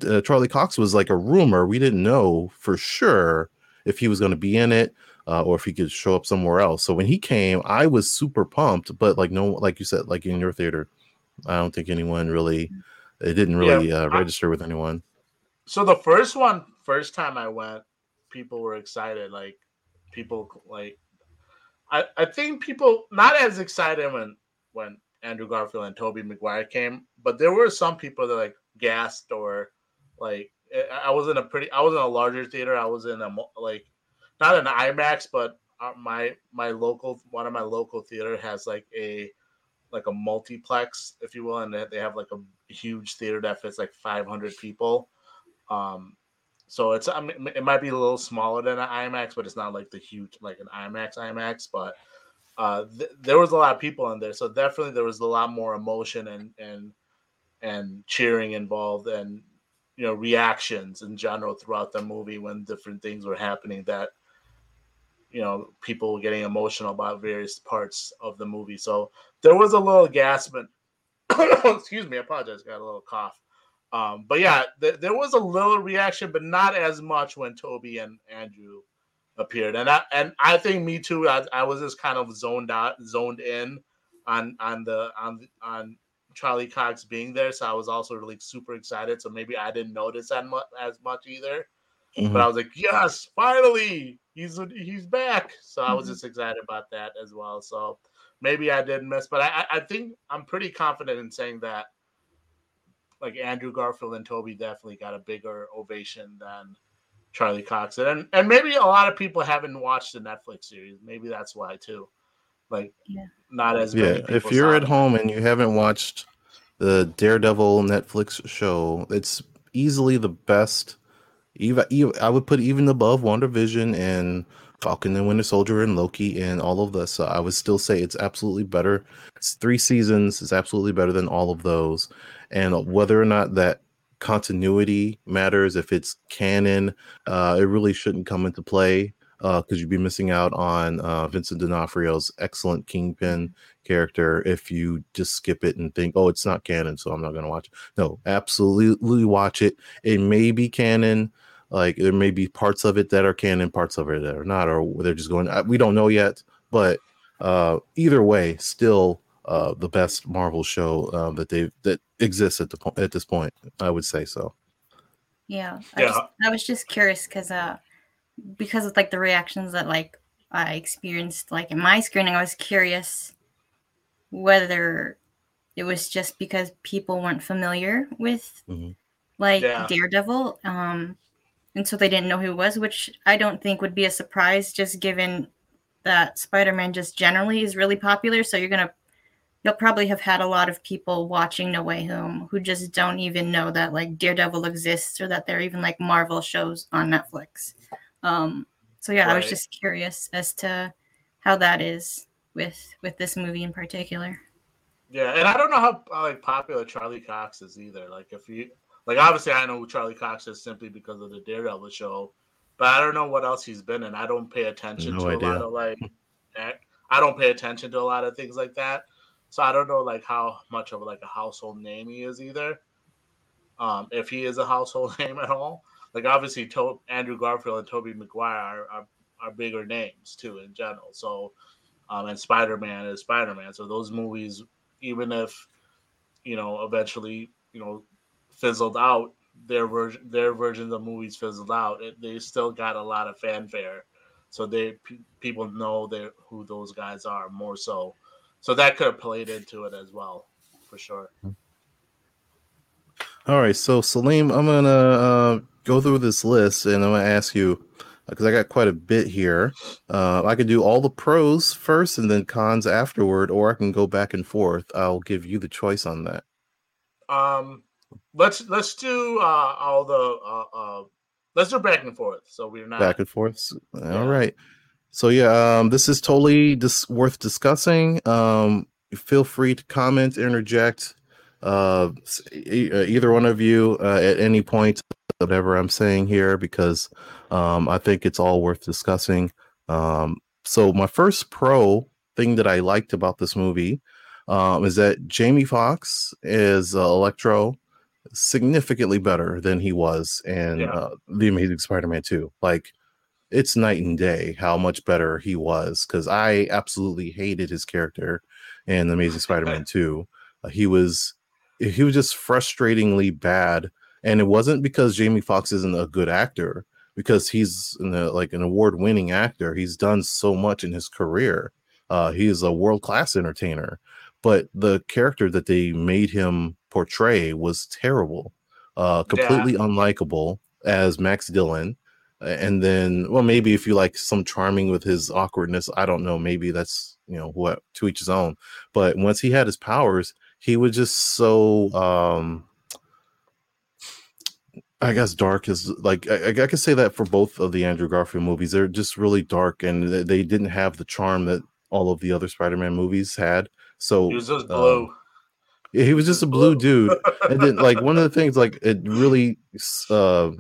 uh, Charlie Cox was like a rumor. We didn't know for sure if he was going to be in it uh, or if he could show up somewhere else. So when he came, I was super pumped. But like no, like you said, like in your theater, I don't think anyone really. It didn't really yeah, uh, register I, with anyone. So the first one, first time I went, people were excited. Like people like, I I think people not as excited when when Andrew Garfield and Tobey Maguire came, but there were some people that like gassed or like I was in a pretty I was in a larger theater. I was in a like not an IMAX, but uh, my my local one of my local theater has like a like a multiplex, if you will, and they have like a huge theater that fits like 500 people. Um, so it's I mean, it might be a little smaller than an IMAX, but it's not like the huge like an IMAX IMAX. But uh, th- there was a lot of people in there, so definitely there was a lot more emotion and and and cheering involved and you know reactions in general throughout the movie when different things were happening that you know people were getting emotional about various parts of the movie so there was a little gasp gasping excuse me i apologize got a little cough um, but yeah th- there was a little reaction but not as much when tobey and andrew appeared, and I and I think me too. I, I was just kind of zoned out, zoned in on on the on on Charlie Cox being there, so I was also really super excited. So maybe I didn't notice that much as much either. Mm-hmm. But I was like, yes, finally, he's he's back. So I was mm-hmm. just excited about that as well. So maybe I didn't miss, but I I think I'm pretty confident in saying that like Andrew Garfield and Tobey definitely got a bigger ovation than Charlie Cox, and and maybe a lot of people haven't watched the Netflix series. Maybe that's why too. Like, yeah. not as yeah. If you're at home and you haven't watched the Daredevil Netflix show, it's easily the best. Even, even I would put even above WandaVision and Falcon and Winter Soldier and Loki and all of this. So I would still say it's absolutely better. It's three seasons. It's absolutely better than all of those. And whether or not that continuity matters, if it's canon, uh, it really shouldn't come into play because uh, you'd be missing out on uh, Vincent D'Onofrio's excellent Kingpin character if you just skip it and think, oh, it's not canon, so I'm not going to watch it. No, absolutely watch it. It may be canon. Like there may be parts of it that are canon, parts of it that are not, or they're just going. We don't know yet, but uh, either way, still uh, the best Marvel show uh, that they that exists at the po- at this point. I would say so. Yeah, I, yeah. Just, I was just curious because uh, because of like the reactions that like I experienced like in my screening, I was curious whether it was just because people weren't familiar with mm-hmm. like yeah. Daredevil, um, and so they didn't know who it was, which I don't think would be a surprise, just given that Spider-Man just generally is really popular. So you're gonna you'll probably have had a lot of people watching No Way Home who just don't even know that like Daredevil exists or that there are even like Marvel shows on Netflix. Um, so yeah, right. I was just curious as to how that is with with this movie in particular. Yeah, and I don't know how like popular Charlie Cox is either. Like if you like, obviously I know who Charlie Cox is simply because of the Daredevil show, but I don't know what else he's been in. I don't pay attention no to idea. a lot of like, I don't pay attention to a lot of things like that. So I don't know like how much of like a household name he is either. Um, if he is a household name at all. Like obviously, to- Andrew Garfield and Tobey Maguire are, are, are bigger names too in general. So, um, and Spider Man is Spider Man. So those movies, even if you know eventually you know fizzled out, their version their versions of movies fizzled out. It, they still got a lot of fanfare. So they p- people know they who those guys are more so. So that could have played into it as well, for sure. All right, so Salim, I'm gonna uh, go through this list and I'm going to ask you because I got quite a bit here. Uh, I could do all the pros first and then cons afterward, or I can go back and forth. I'll give you the choice on that. Um, let's let's do uh, all the uh, uh, let's do back and forth. So we're not back and forth. All yeah. right. So yeah, um, this is totally dis- worth discussing. Um, feel free to comment, interject. Uh, either one of you uh, at any point whatever I'm saying here because um, I think it's all worth discussing. Um, so my first pro thing that I liked about this movie um, is that Jamie Foxx is uh, Electro significantly better than he was in yeah. uh, the Amazing Spider-Man 2. Like it's night and day how much better he was because I absolutely hated his character in the Amazing Spider-Man 2. Uh, he was he was just frustratingly bad and it wasn't because Jamie Foxx isn't a good actor, because he's a, like an award-winning actor. He's done so much in his career. Uh, he is a world-class entertainer, but the character that they made him portray was terrible, uh, completely yeah. unlikable as Max Dillon. And then, well, maybe if you like some charming with his awkwardness, I don't know. Maybe that's you know what to each his own. But once he had his powers, he was just so um I guess dark is like I, I could say that for both of the Andrew Garfield movies. They're just really dark, and they didn't have the charm that all of the other Spider-Man movies had. So he was just blue. Um, he was just a blue dude, and then like one of the things like it really uh,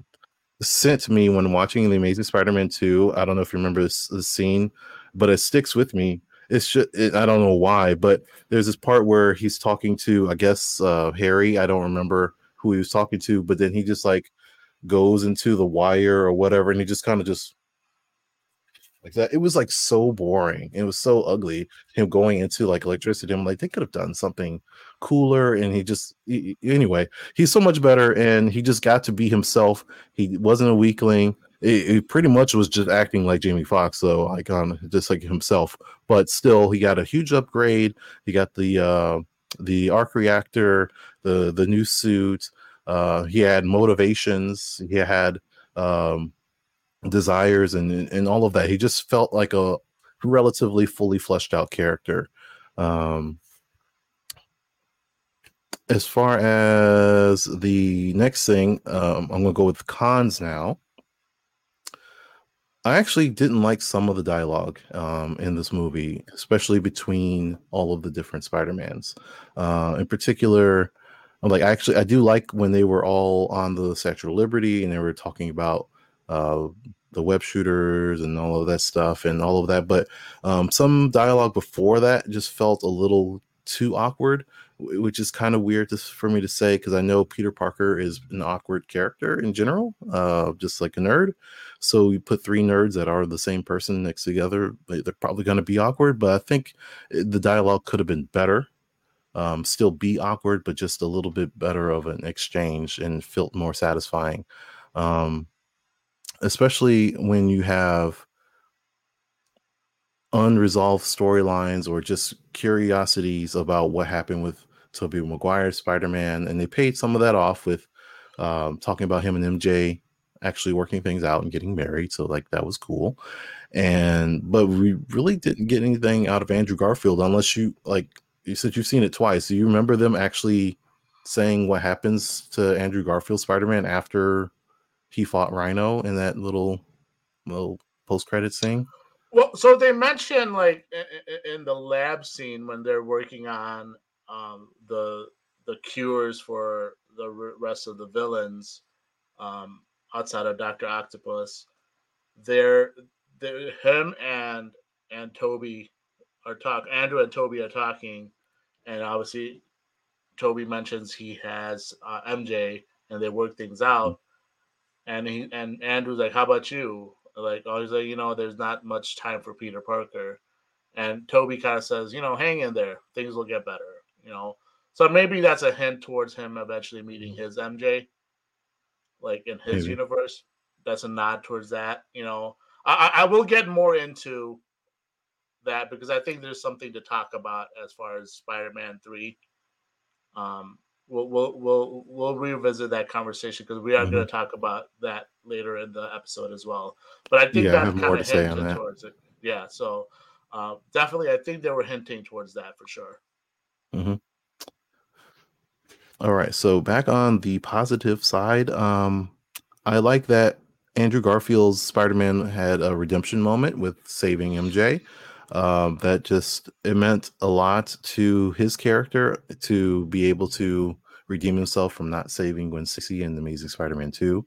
sent me when watching the Amazing Spider-Man two. I don't know if you remember this, this scene, but it sticks with me. It's just it, I don't know why, but there's this part where he's talking to I guess uh, Harry. I don't remember who he was talking to, but then he just like goes into the wire or whatever, and he just kind of just like that. It was like so boring. It was so ugly. Him going into like electricity. I'm like, they could have done something cooler. And he just he, anyway, he's so much better, and he just got to be himself. He wasn't a weakling. It pretty much was just acting like Jamie Foxx, so like on just like himself. But still, he got a huge upgrade. He got the uh the arc reactor, the the new suit. Uh, he had motivations. He had um desires and and all of that. He just felt like a relatively fully fleshed out character. Um, as far as the next thing, um, I'm gonna go with cons now. I actually didn't like some of the dialogue um, in this movie, especially between all of the different Spider-Mans. Uh, in particular, I'm like, actually, I do like when they were all on the of Liberty and they were talking about uh, the web shooters and all of that stuff and all of that. But um, some dialogue before that just felt a little too awkward, which is kind of weird to, for me to say because I know Peter Parker is an awkward character in general, uh, just like a nerd. So you put three nerds that are the same person next together. They're probably going to be awkward, but I think eh, the dialogue could have been better. Um, still be awkward, but just a little bit better of an exchange and felt more satisfying. Um, especially when you have unresolved storylines or just curiosities about what happened with Tobey Maguire's Spider-Man, and they paid some of that off with um, talking about him and MJ actually working things out and getting married. So like that was cool. And but we really didn't get anything out of Andrew Garfield unless you like you said you've seen it twice. Do you remember them actually saying what happens to Andrew Garfield Spider-Man after he fought Rhino in that little little post credit scene? Well, so they mentioned like in the lab scene when they're working on um, the the cures for the rest of the villains um, outside of Doctor Octopus. They're, they're him and and Tobey are talk. Andrew and Tobey are talking, and obviously Tobey mentions he has uh, MJ, and they work things out. And he and Andrew's like, "How about you?" Like, oh, he's like, you know, there's not much time for Peter Parker. And Tobey kind of says, you know, hang in there, things will get better. You know, so maybe that's a hint towards him eventually meeting mm. his MJ, like in his maybe. universe. That's a nod towards that. You know, I, I will get more into that because I think there's something to talk about as far as Spider-Man Three. Um, we'll we'll we'll, we'll revisit that conversation because we are mm-hmm. going to talk about that later in the episode as well. But I think yeah, that kind of hinted towards it. Yeah, so uh, definitely, I think they were hinting towards that for sure. Mm-hmm. All right, so back on the positive side, um, I like that Andrew Garfield's Spider-Man had a redemption moment with saving MJ. Um, that just it meant a lot to his character to be able to redeem himself from not saving Gwen Stacy in Amazing Spider-Man 2.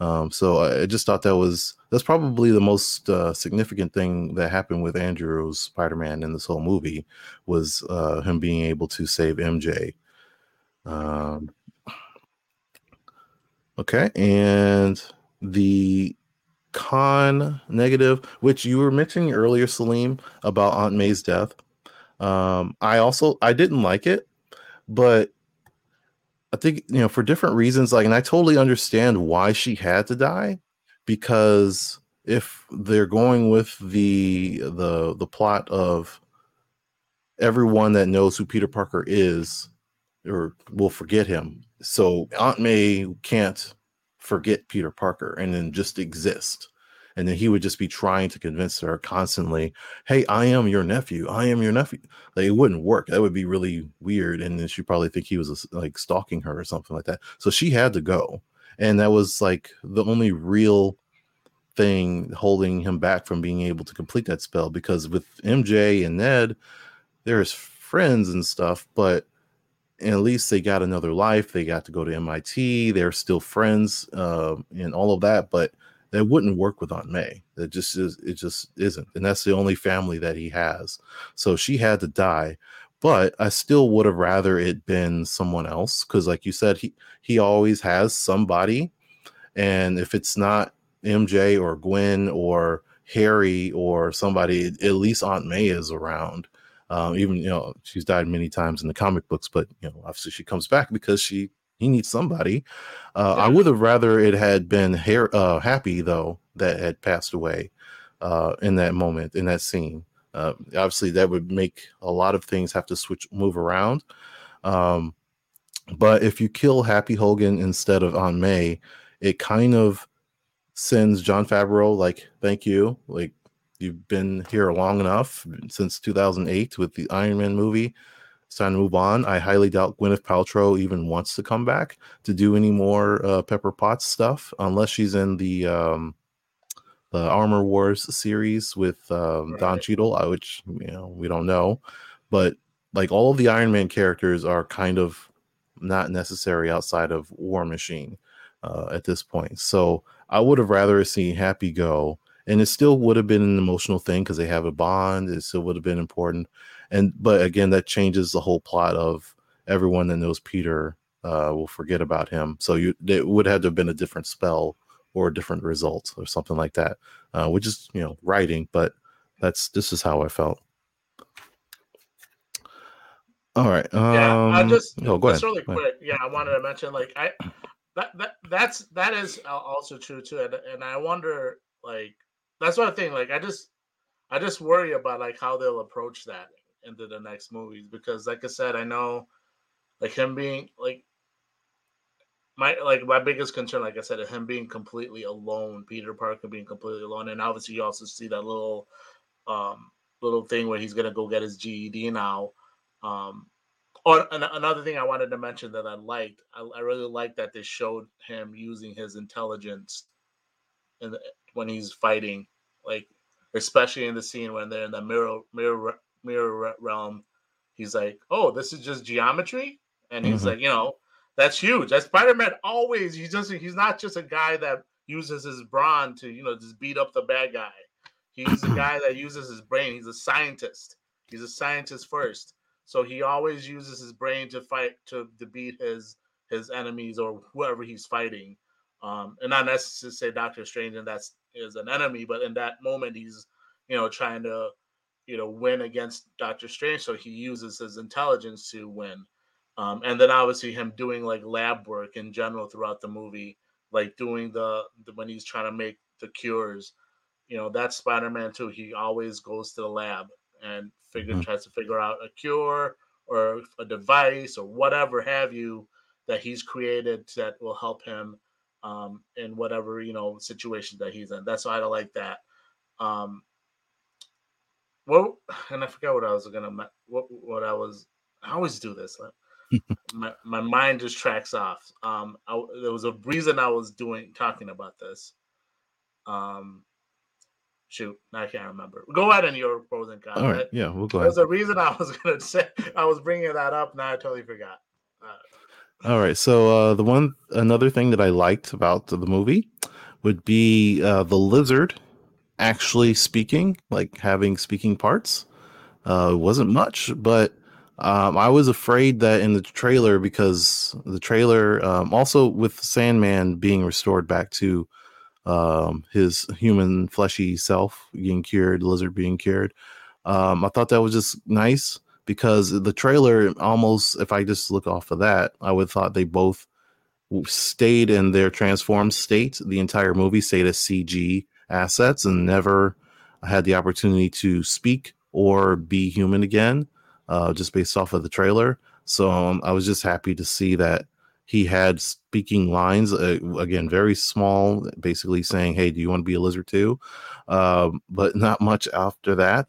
Um, so I just thought that was that's probably the most uh, significant thing that happened with Andrew's Spider-Man in this whole movie was uh, him being able to save MJ. Um, okay, and the con negative, which you were mentioning earlier, Salim, about Aunt May's death. Um, I also I didn't like it, but I think you know for different reasons. Like, and I totally understand why she had to die, because if they're going with the the the plot of everyone that knows who Peter Parker is, or will forget him, so Aunt May can't forget Peter Parker and then just exist. And then he would just be trying to convince her constantly, Hey, I am your nephew. I am your nephew. Like it wouldn't work. That would be really weird. And then she'd probably think he was uh, like stalking her or something like that. So she had to go. And that was like the only real thing holding him back from being able to complete that spell because with MJ and Ned, there's friends and stuff, but and at least they got another life. They got to go to MIT. They're still friends uh, and all of that, but that wouldn't work with Aunt May. It just is. It just isn't, and that's the only family that he has. So she had to die. But I still would have rather it been someone else because, like you said, he he always has somebody, and if it's not MJ or Gwen or Harry or somebody, at least Aunt May is around. Um, even you know she's died many times in the comic books, but you know obviously she comes back because she he needs somebody. Uh, yeah. I would have rather it had been hair, uh, happy though that had passed away uh, in that moment in that scene. Uh, obviously, that would make a lot of things have to switch move around. Um, but if you kill Happy Hogan instead of Aunt May, it kind of sends Jon Favreau like, "Thank you, like you've been here long enough since 2008 with the Iron Man movie. It's time to move on. I highly doubt Gwyneth Paltrow even wants to come back to do any more uh, Pepper Potts stuff, unless she's in the um, the Armor Wars series with um, right. Don Cheadle, uh, which you know we don't know, but like all of the Iron Man characters are kind of not necessary outside of War Machine uh, at this point. So I would have rather seen Happy go, and it still would have been an emotional thing because they have a bond. It still would have been important, and but again, that changes the whole plot of everyone that knows Peter uh, will forget about him. So you it would have to have been a different spell or a different result or something like that, uh, which is you know writing, but that's this is how I felt. All right. Um, yeah, I just oh, go just ahead. really quick. Yeah, I wanted to mention like I that, that that's that is also true too, and, and I wonder like that's what I think. Like I just I just worry about like how they'll approach that into the next movies because like I said, I know like him being like my like my biggest concern, like I said, him being completely alone, Peter Parker being completely alone, and obviously you also see that little um little thing where he's gonna go get his GED now. Um, or an, another thing I wanted to mention that I liked, I, I really liked that they showed him using his intelligence in when he's fighting, like especially in the scene when they're in the mirror mirror mirror realm. He's like, "Oh, this is just geometry," and he's mm-hmm. like, "You know, that's huge." That Spider Man always he's just he's not just a guy that uses his brawn to you know just beat up the bad guy. He's a guy that uses his brain. He's a scientist. He's a scientist first. So he always uses his brain to fight to, to beat his his enemies or whoever he's fighting. Um, and not necessarily say Doctor Strange and that's is an enemy, but in that moment he's you know trying to you know win against Doctor Strange, so he uses his intelligence to win. Um, and then obviously him doing like lab work in general throughout the movie, like doing the, the when he's trying to make the cures. You know that's Spider-Man too. He always goes to the lab and figure mm-hmm. tries to figure out a cure or a device or whatever have you that he's created that will help him um, in whatever you know situation that he's in. That's why I like that. Um, well, and I forgot what I was gonna what what I was. I always do this. my my mind just tracks off. Um, I, there was a reason I was doing talking about this. Um, shoot, I can't remember. Go ahead and your pros and cons. All right, yeah, we'll go ahead. There's a reason I was gonna say I was bringing that up. Now I totally forgot. All right. So uh, the one another thing that I liked about the movie would be uh, the lizard actually speaking, like having speaking parts. Uh, wasn't much, but um, I was afraid that in the trailer because the trailer um, also with Sandman being restored back to um, his human fleshy self being cured, lizard being cured. Um, I thought that was just nice because the trailer almost, if I just look off of that, I would have thought they both stayed in their transformed state. The entire movie stayed as CG assets and never had the opportunity to speak or be human again, uh, just based off of the trailer. So um, I was just happy to see that he had speaking lines uh, again, very small, basically saying, "Hey, do you want to be a lizard too?" Uh, but not much after that.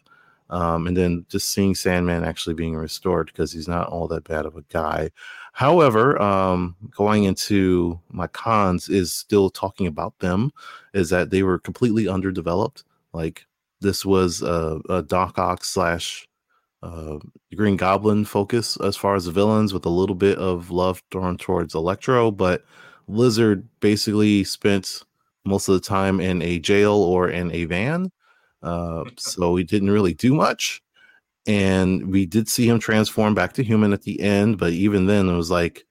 Um, and then just seeing Sandman actually being restored because he's not all that bad of a guy. However, um, going into my cons is still talking about them is that they were completely underdeveloped. Like this was a, a Doc Ock slash uh, Green Goblin focus as far as the villains, with a little bit of love thrown towards Electro, but Lizard basically spent most of the time in a jail or in a van uh, so we didn't really do much. And we did see him transform back to human at the end, but even then, it was like,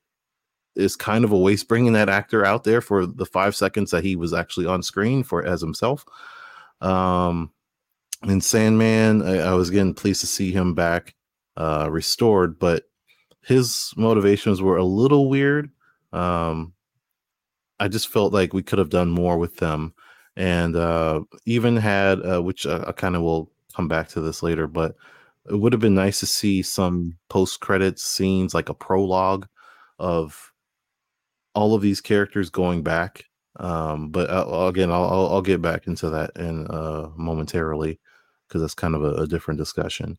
it's kind of a waste bringing that actor out there for the five seconds that he was actually on screen for as himself. Um, in Sandman, I, I was again pleased to see him back, uh, restored, but his motivations were a little weird. Um, I just felt like we could have done more with them, and uh, even had uh, which I, I kind of will come back to this later, but it would have been nice to see some post credits scenes, like a prologue of all of these characters going back. Um, but I'll, again, I'll, I'll, I'll get back into that in uh, momentarily because that's kind of a, a different discussion.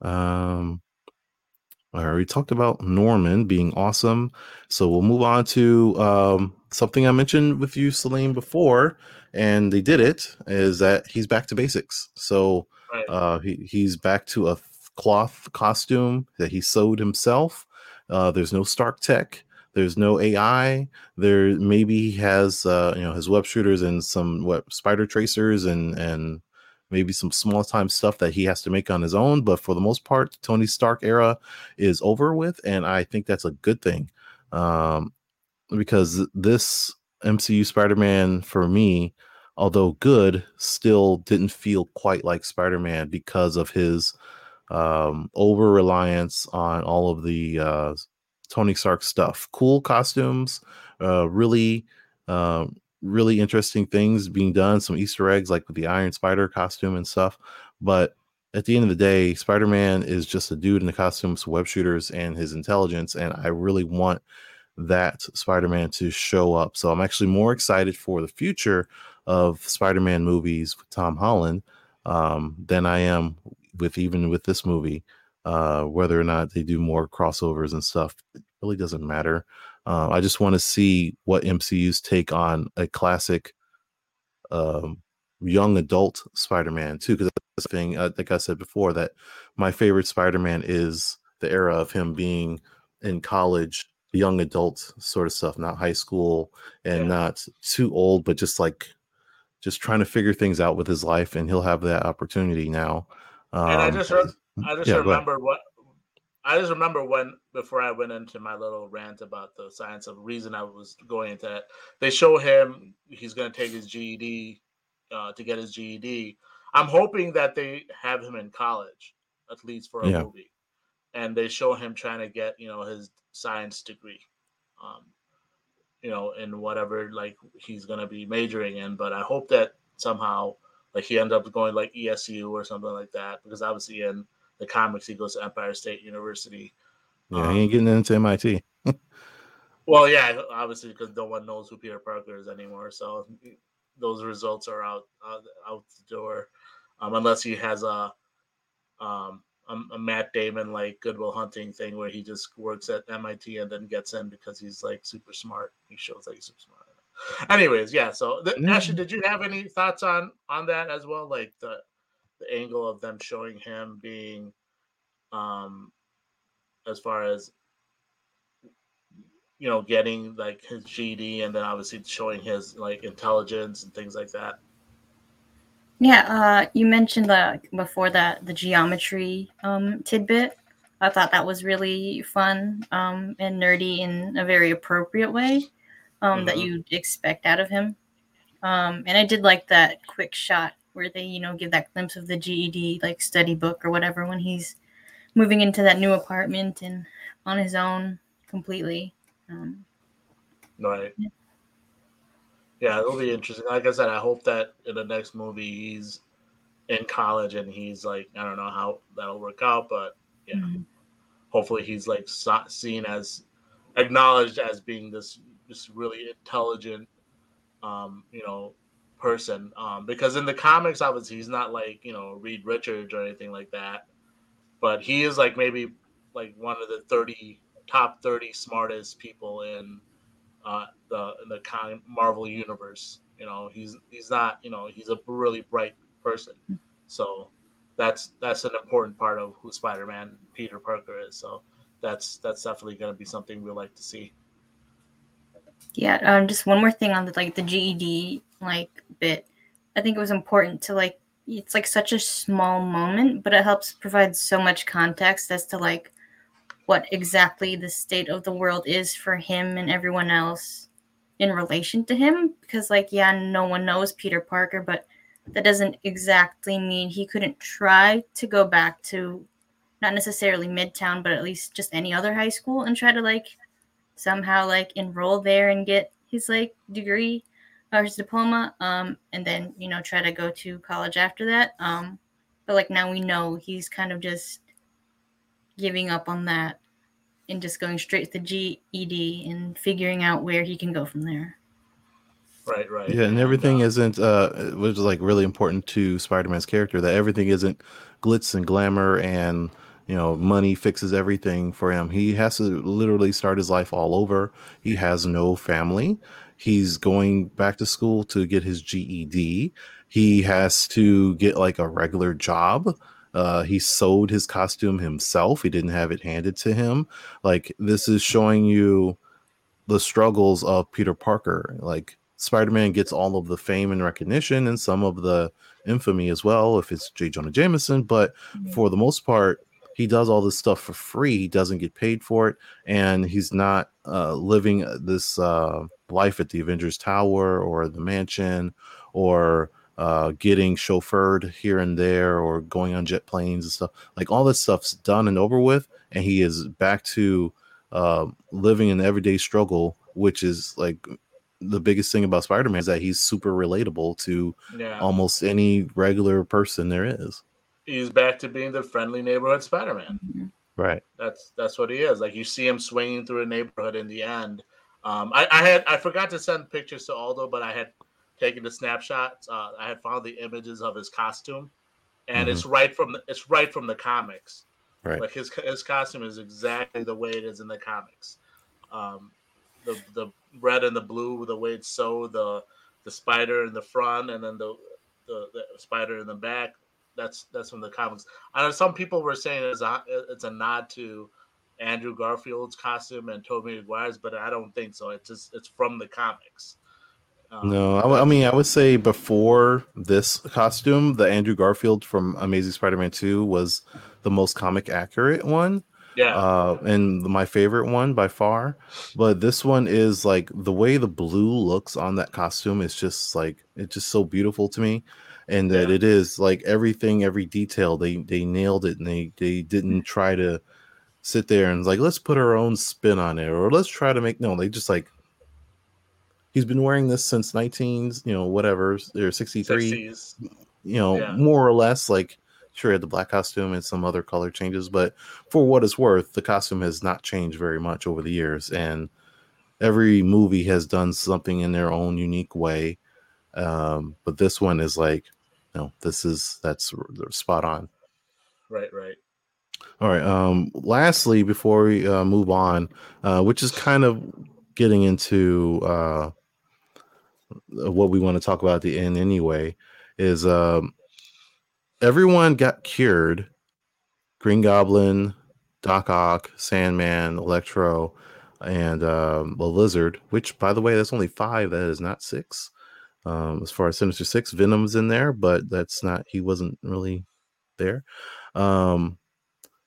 Um, all right, we talked about Norman being awesome. So we'll move on to um, something I mentioned with you, Salim, before, and they did it, is that he's back to basics. So Right. uh, he, he's back to a cloth costume that he sewed himself. Uh, there's no Stark Tech. There's no AI. There maybe he has uh, you know his web shooters and some web spider tracers and and maybe some small time stuff that he has to make on his own. But for the most part, Tony Stark era is over with, and I think that's a good thing um, because this MCU Spider-Man for me, although good, still didn't feel quite like Spider-Man because of his um, over reliance on all of the uh, Tony Stark stuff. Cool costumes, uh, really, uh, really interesting things being done. Some Easter eggs like with the Iron Spider costume and stuff. But at the end of the day, Spider Man is just a dude in a costume, some web shooters, and his intelligence. And I really want that Spider Man to show up. So I'm actually more excited for the future of Spider Man movies with Tom Holland um, than I am with even with this movie. Uh, whether or not they do more crossovers and stuff it really doesn't matter. Uh, I just want to see what MCU's take on a classic um, young adult Spider-Man too. Because that's the thing, uh, like I said before, that my favorite Spider-Man is the era of him being in college, young adult sort of stuff, not high school and Yeah. not too old, but just like just trying to figure things out with his life, and he'll have that opportunity now. Um, and I just re- I just yeah, go ahead. remember what I just remember when before I went into my little rant about the science of reason I was going into that. They show him he's going to take his GED uh, to get his GED. I'm hoping that they have him in college at least for a Yeah. movie, and they show him trying to get you know his science degree. Um, you know, in whatever like he's gonna be majoring in. But I hope that somehow like he ends up going like ESU or something like that because obviously in the comics he goes to Empire State University. yeah, he ain't getting into MIT. Well, yeah, obviously because no one knows who Peter Parker is anymore, so those results are out out, out the door, um, unless he has a um a, a Matt Damon like Good Will Hunting thing where he just works at MIT and then gets in because he's like super smart. He shows like he's super smart. Anyways, yeah. So Yeah. Ashley, did you have any thoughts on on that as well? Like the the angle of them showing him being um as far as you know getting like his GD and then obviously showing his like intelligence and things like that. Yeah, uh, you mentioned the before that the geometry um, tidbit. I thought that was really fun um, and nerdy in a very appropriate way um, that Mhm. you'd expect out of him. Um, and I did like that quick shot where they, you know, give that glimpse of the GED like study book or whatever when he's moving into that new apartment and on his own completely. Um, Right. Yeah. Yeah, it'll be interesting. Like I said, I hope that in the next movie he's in college and he's like, I don't know how that'll work out, but yeah, mhm. hopefully he's like seen as acknowledged as being this this really intelligent, um, you know, person. Um, because in the comics, obviously, he's not like you know Reed Richards or anything like that, but he is like maybe like one of the thirty top thirty smartest people in uh, the in the con- Marvel universe. You know, he's he's not you know he's a really bright person. So that's that's an important part of who Spider-Man Peter Parker is. So that's that's definitely going to be something we like to see. Yeah, um, just one more thing on the like the GED like bit. I think it was important to like it's like such a small moment, but it helps provide so much context as to like what exactly the state of the world is for him and everyone else in relation to him. Because like, yeah, no one knows Peter Parker, but that doesn't exactly mean he couldn't try to go back to not necessarily Midtown, but at least just any other high school and try to like somehow like enroll there and get his like degree or his diploma um and then you know try to go to college after that um but like now we know he's kind of just giving up on that and just going straight to the GED and figuring out where he can go from there. Right, right. Yeah, and everything isn't uh which is like really important to Spider-Man's character that everything isn't glitz and glamour and you know money fixes everything for him. He has to literally start his life all over. He has no family. He's going back to school to get his GED. He has to get like a regular job. Uh, he sewed his costume himself. He didn't have it handed to him. Like this is showing you the struggles of Peter Parker. Like Spider-Man gets all of the fame and recognition and some of the infamy as well if it's J. Jonah Jameson, but for the most part, he does all this stuff for free. He doesn't get paid for it, and he's not uh, living this uh, life at the Avengers Tower or the mansion or uh, getting chauffeured here and there or going on jet planes and stuff. Like all this stuff's done and over with, and he is back to uh, living an everyday struggle, which is like the biggest thing about Spider-Man is that he's super relatable to Yeah. almost any regular person there is. He's back to being the friendly neighborhood Spider-Man. Mhm. Right. That's that's what he is. Like you see him swinging through a neighborhood in the end. Um, I, I had I forgot to send pictures to Aldo, but I had taken the snapshots. Uh, I had found the images of his costume, and it's right from the, it's right from the comics. Right. Like his his costume is exactly the way it is in the comics. Um, the the red and the blue, the way it's sewed, the the spider in the front, and then the the, the spider in the back. That's that's from the comics. I know some people were saying it's a it's a nod to Andrew Garfield's costume and Tobey Maguire's, but I don't think so. It's just it's from the comics. Um, No, I mean, I would say before this costume, the Andrew Garfield from Amazing Spider-Man 2 was the most comic accurate one, yeah, uh, and my favorite one by far. But this one is like the way the blue looks on that costume is just like it's just so beautiful to me, and that Yeah. it is like everything, every detail they they nailed it, and they they didn't try to sit there and like let's put our own spin on it or let's try to make no they just like he's been wearing this since 19 you know whatever or 63 60s. you know Yeah. more or less like sure he had the black costume and some other color changes but for what it's worth the costume has not changed very much over the years and every movie has done something in their own unique way um but this one is like no this is that's spot on Right, right. all right. Um, lastly, before we uh, move on, uh, which is kind of getting into uh, what we want to talk about at the end anyway, is um, everyone got cured. Green Goblin, Doc Ock, Sandman, Electro, and um, the Lizard. Which, by the way, that's only five. That is not six. Um, as far as Sinister Six, Venom's in there, but that's not. He wasn't really there. Um,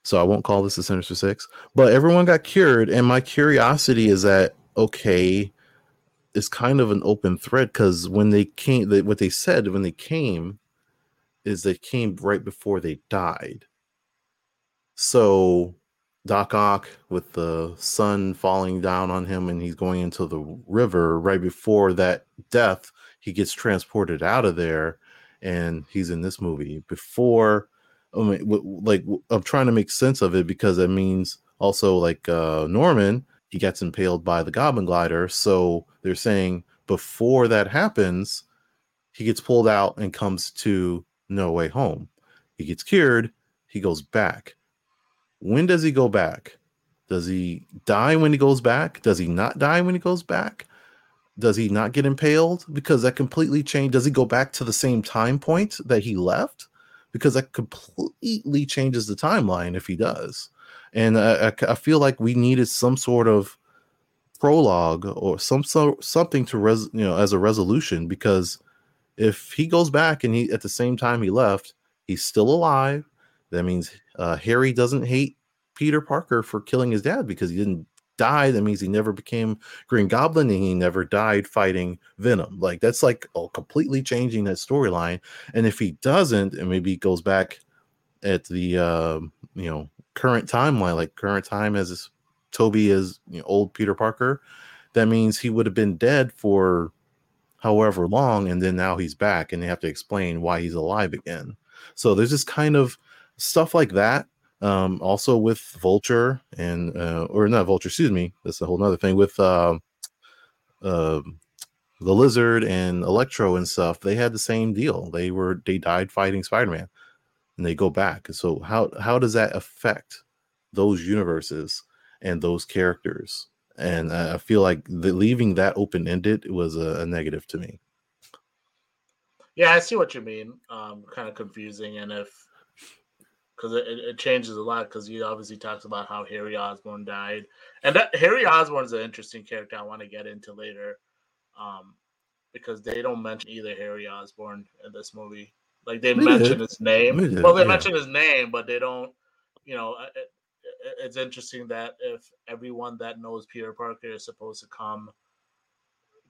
so I won't call this a Sinister Six, but everyone got cured, and my curiosity is that okay, it's kind of an open thread because when they came, they, what they said when they came is they came right before they died. So Doc Ock with the sun falling down on him and he's going into the river right before that death, he gets transported out of there and he's in this movie before I mean, like I'm trying to make sense of it because it means also like uh Norman, he gets impaled by the Goblin Glider. So they're saying before that happens, he gets pulled out and comes to No Way Home. He gets cured. He goes back. When does he go back? Does he die when he goes back? Does he not die when he goes back? Does he not get impaled? Because that completely changed. Does he go back to the same time point that he left? Because that completely changes the timeline if he does. And I, I, feel like we needed some sort of prologue or some so something to res, you know as a resolution because if he goes back and he at the same time he left, he's still alive. That means uh, Harry doesn't hate Peter Parker for killing his dad because he didn't died, that means he never became Green Goblin and he never died fighting Venom. Like that's like oh, completely changing that storyline. And if he doesn't, and maybe he goes back at the uh, you know current timeline, like current time as Tobey is you know, old Peter Parker, that means he would have been dead for however long, and then now he's back, and they have to explain why he's alive again. So there's this kind of stuff like that. Um, also with Vulture and uh, or not Vulture, excuse me, that's a whole nother thing with uh, uh, the Lizard and Electro and stuff. They had the same deal. They were they died fighting Spider-Man, and they go back. So how how does that affect those universes and those characters? And I feel like the, leaving that open ended was a, a negative to me. Yeah, I see what you mean. Um, kind of confusing, and if because it, it, changes a lot because he obviously talks about how Harry Osborn died, and that Harry Osborn is an interesting character I want to get into later, um, because they don't mention either Harry Osborn in this movie. Like they we mention his name. We well, they yeah. mention his name, but they don't. You know, it, it's interesting that if everyone that knows Peter Parker is supposed to come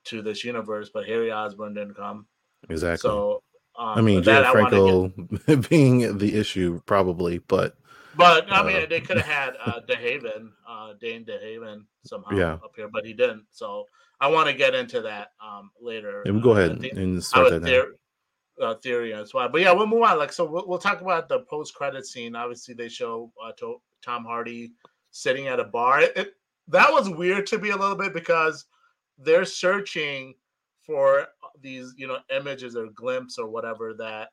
to this universe, but Harry Osborn didn't come. Exactly. So um, I mean, Joe Franco get... being the issue, probably, but but I mean, uh, they could have had uh, DeHaven, uh, Dane DeHaven somehow yeah. up here, but he didn't. So I want to get into that um, later. And we'll go ahead uh, and start that theory, uh, theory as well. But yeah, we'll move on. Like, so we'll, we'll talk about the post credit scene. Obviously, they show uh, to, Tom Hardy sitting at a bar. It, it, that was weird to me a little bit because they're searching for these you know images or glimpse or whatever that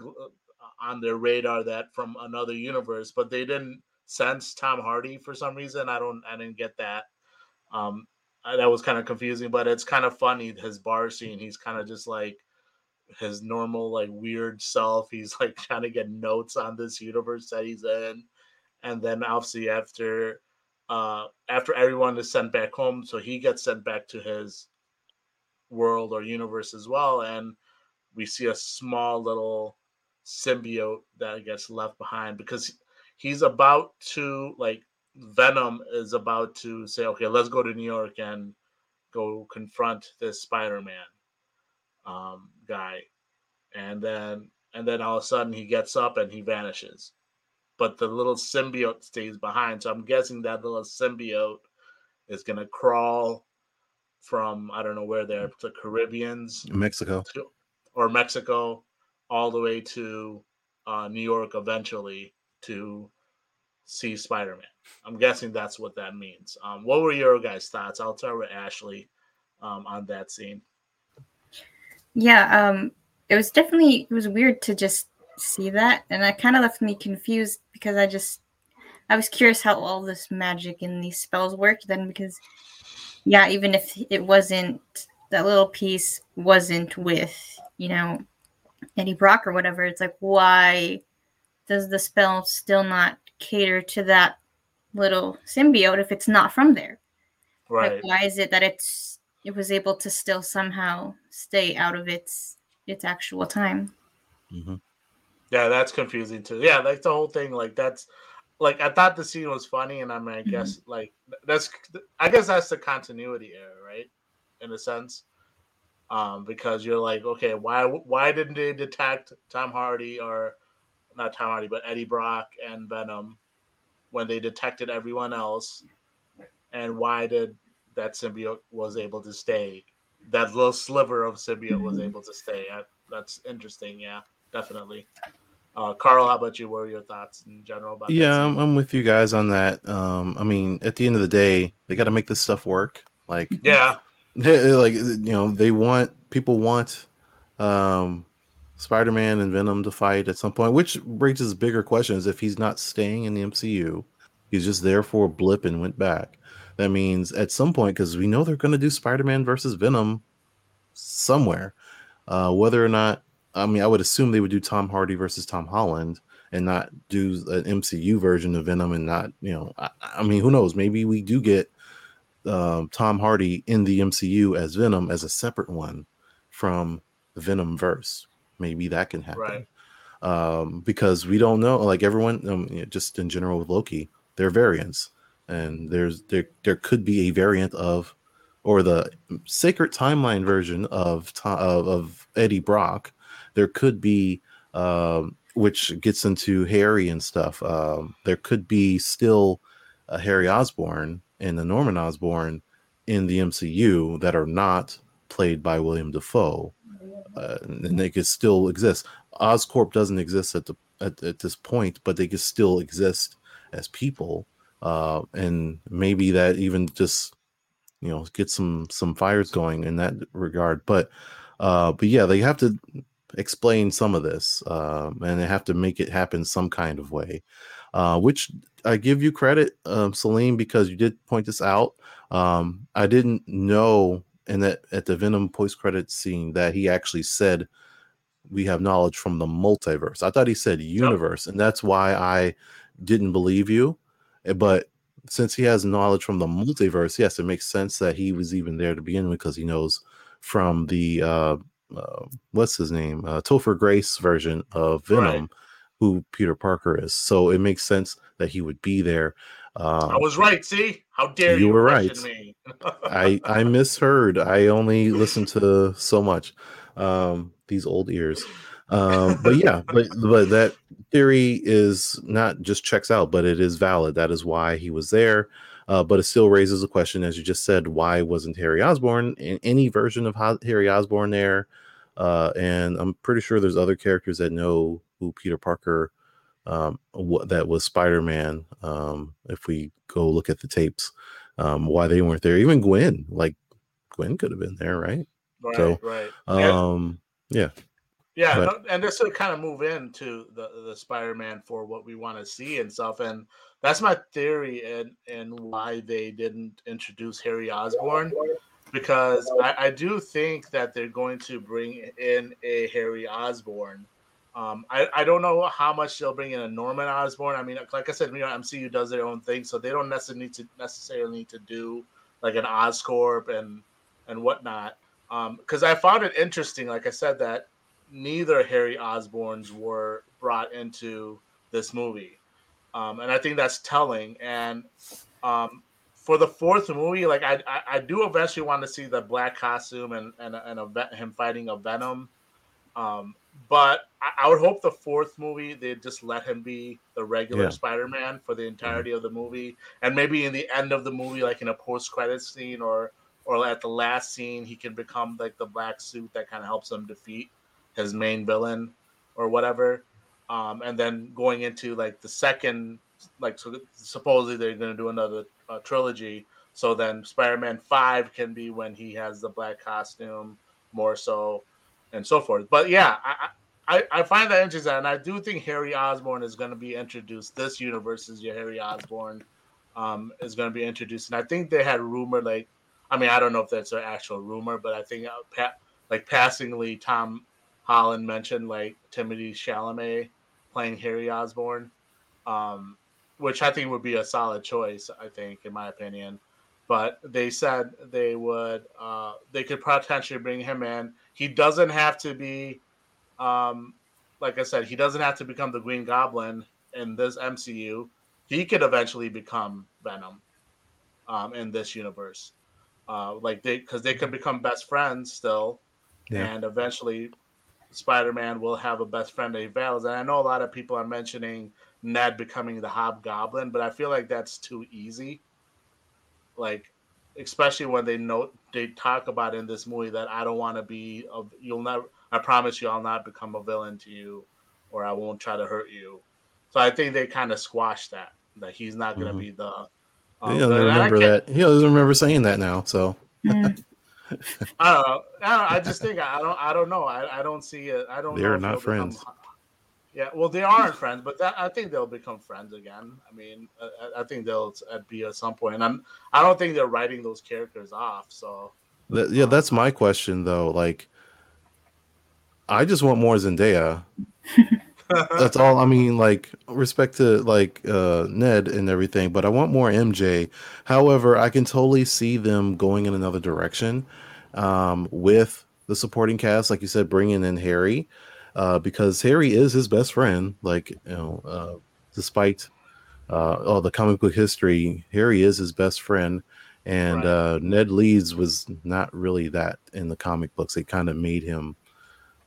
uh, on their radar that from another universe but they didn't sense tom hardy for some reason i don't i didn't get that. Um that was kind of confusing but it's kind of funny his bar scene he's kind of just like his normal like weird self he's like trying to get notes on this universe that he's in and then obviously after uh after everyone is sent back home so he gets sent back to his world or universe as well. And we see a small little symbiote that gets left behind because he's about to like Venom is about to say, okay, let's go to New York and go confront this Spider-Man um, guy, and then and then all of a sudden he gets up and he vanishes, but the little symbiote stays behind. So I'm guessing that little symbiote is gonna crawl from I don't know where they're the Caribbeans, Mexico, to, or Mexico, all the way to uh, New York eventually to see Spider Man. I'm guessing that's what that means. Um, what were your guys' thoughts? I'll start with Ashley um, on that scene. Yeah, um, it was definitely it was weird to just see that, and that kind of left me confused because I just I was curious how all this magic and these spells worked then because yeah, even if it wasn't that little piece wasn't with, you know, Eddie Brock or whatever, it's like why does the spell still not cater to that little symbiote if it's not from there? Right. Like, why is it that it's it was able to still somehow stay out of its its actual time? Mm-hmm. Yeah, that's confusing too. Yeah, like the whole thing, like that's like I thought the scene was funny, and I mean, I mm-hmm. guess like that's I guess that's the continuity error, right? In a sense, um, because you're like, okay, why why didn't they detect Tom Hardy or not Tom Hardy, but Eddie Brock and Venom when they detected everyone else, and why did that symbiote was able to stay? That little sliver of symbiote mm-hmm. was able to stay. I, that's interesting. Yeah, definitely. Uh, Carl, how about you? What are your thoughts in general about? Yeah, I'm, I'm, with you guys on that. Um, I mean, at the end of the day, they got to make this stuff work. Like, yeah, they, like you know, they want people want um, Spider-Man and Venom to fight at some point, which raises bigger questions. If he's not staying in the MCU, he's just there for a blip and went back. That means at some point, because we know they're going to do Spider-Man versus Venom somewhere. Uh, whether or not I mean, I would assume they would do Tom Hardy versus Tom Holland and not do an MCU version of Venom and not, you know, I, I mean, who knows? Maybe we do get um, Tom Hardy in the MCU as Venom as a separate one from Venom verse. Maybe that can happen. Right. Um, because we don't know, like everyone, um, just in general with Loki, they're variants. and there's there there could be a variant of, or the sacred timeline version of of, of Eddie Brock. There could be, um, which gets into Harry and stuff. Um, there could be still a Harry Osborn and the Norman Osborn in the MCU that are not played by William Dafoe, uh, and they could still exist. Oscorp doesn't exist at the at, at this point, but they could still exist as people, uh, and maybe that even just you know get some some fires going in that regard. But uh, but yeah, they have to explain some of this, uh, and they have to make it happen some kind of way. Uh, which I give you credit, um, Celine, because you did point this out. Um, I didn't know in that at the Venom post credit scene that he actually said we have knowledge from the multiverse. I thought he said universe, yep. and that's why I didn't believe you. Eh, but since he has knowledge from the multiverse, yes, it makes sense that he was even there to begin with because he knows from the uh, uh what's his name, uh, Topher Grace version of Venom, right. who Peter Parker is. So it makes sense that he would be there. Um, I was right. See, how dare you? You were right. I I misheard. I only listened to so much. Um, these old ears. Um, but yeah, but but that theory is not just checks out, but it is valid. That is why he was there. Uh, but it still raises a question, as you just said, why wasn't Harry Osborn in any version of Harry Osborn there? Uh, and I'm pretty sure there's other characters that know who Peter Parker um, what that was Spider Man. Um, if we go look at the tapes, um, why they weren't there, even Gwen, like Gwen could have been there, right? Right, so, right. Um, yeah. Yeah, but, and this would kind of move into the the Spider-Man for what we want to see and stuff, and that's my theory and and why they didn't introduce Harry Osborn, because I, I do think that they're going to bring in a Harry Osborn um, I, I don't know how much they'll bring in a Norman Osborn. I mean, like I said, you know, MCU does their own thing, so they don't necessarily need to necessarily need to do like an Oscorp and and whatnot. Because um, I found it interesting, like I said, that neither Harry Osborns were brought into this movie, um, and I think that's telling. And um, for the fourth movie, like I, I, I do eventually want to see the black costume and and, and a, him fighting a Venom. Um, but I, I, would hope the fourth movie they just let him be the regular yeah. Spider-Man for the entirety mm-hmm. of the movie, and maybe in the end of the movie, like in a post-credit scene or or at the last scene, he can become like the black suit that kind of helps him defeat his main villain or whatever. Um, and then going into like the second, like so supposedly they're going to do another uh, trilogy. So then Spider-Man Five can be when he has the black costume more so and so forth. But yeah, I, I, I find that interesting, and I do think Harry Osborn is going to be introduced. This universe is your Harry Osborn um, is going to be introduced, and I think they had rumor like, I mean, I don't know if that's an actual rumor, but I think uh, pa- like passingly, Tom Holland mentioned like Timothy Chalamet playing Harry Osborn, um, which I think would be a solid choice. I think, in my opinion. But they said they would, uh, they could potentially bring him in he doesn't have to be, um, like I said, he doesn't have to become the Green Goblin in this MCU. He could eventually become Venom um, in this universe. Uh, like they, because they could become best friends still, yeah. and eventually Spider-Man will have a best friend that he battles. And I know a lot of people are mentioning Ned becoming the Hobgoblin, but I feel like that's too easy. Like especially when they know they talk about in this movie that I don't want to be of you'll never I promise you I'll not become a villain to you or I won't try to hurt you. So I think they kind of squashed that that he's not going to mm-hmm. be the. Um, he doesn't remember that. He doesn't remember saying that now. So. Mm. I don't know. I, just think I don't. I don't know. I, I don't see it. I don't. They're not friends. Become, yeah, well, they aren't friends, but that, I think they'll become friends again. I mean, I, I think they'll be at some point, and I'm, I don't think they're writing those characters off. So, yeah, um, that's my question though. Like, I just want more Zendaya. that's all. I mean, like, respect to like uh, Ned and everything, but I want more MJ. However, I can totally see them going in another direction um, with the supporting cast, like you said, bringing in Harry uh, because Harry is his best friend. Like you know, uh, despite uh, oh, the comic book history, Harry is his best friend, and Right. uh, Ned Leeds was not really that in the comic books. They kind of made him.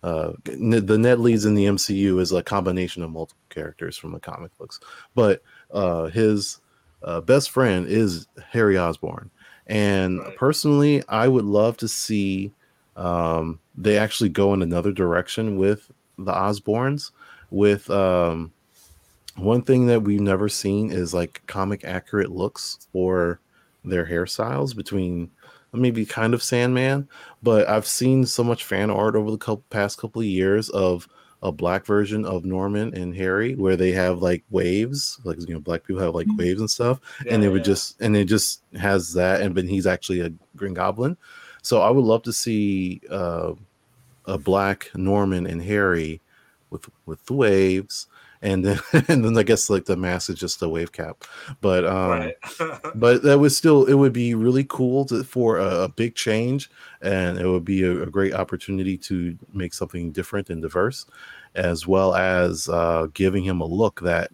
Uh, the Ned Leeds in the MCU is a combination of multiple characters from the comic books, but uh, his uh, best friend is Harry Osborn. And Right. personally, I would love to see um, they actually go in another direction with the Osborns. With um, one thing that we've never seen is like comic accurate looks for their hairstyles between maybe kind of Sandman, but I've seen so much fan art over the couple, past couple of years of a black version of Norman and Harry where they have like waves, like you know, black people have like Mhm. waves and stuff, Yeah, and it would yeah. just and it just has that, and but he's actually a Green Goblin, so I would love to see uh, a black Norman and Harry with with the waves, and then and then I guess like the mask is just a wave cap, but um, right. but that was still it would be really cool to, for a, a big change and it would be a, a great opportunity to make something different and diverse as well as uh, giving him a look that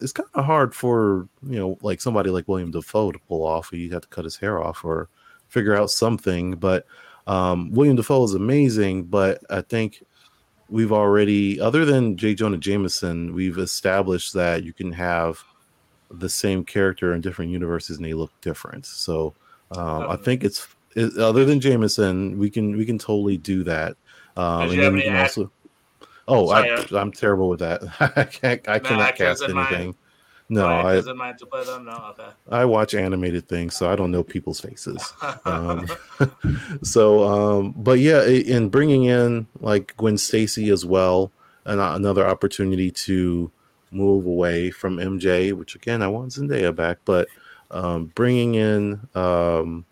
is kind of hard for you know like somebody like William Dafoe to pull off you'd have to cut his hair off or figure out something but um, William Dafoe is amazing but i think we've already other than j jonah jameson we've established that you can have the same character in different universes and they look different. So um, I think it's it, other than Jameson, we can we can totally do that. Um, and then we can act- also. Oh, Sorry, I, I'm terrible with that. I can't. I No cannot actors cast anything. No, I doesn't mind to play them. No, okay. I watch animated things, so I don't know people's faces. Um, so, um, but yeah, in bringing in like Gwen Stacy as well, and another opportunity to move away from MJ, which again I want Zendaya back, but um, bringing in um,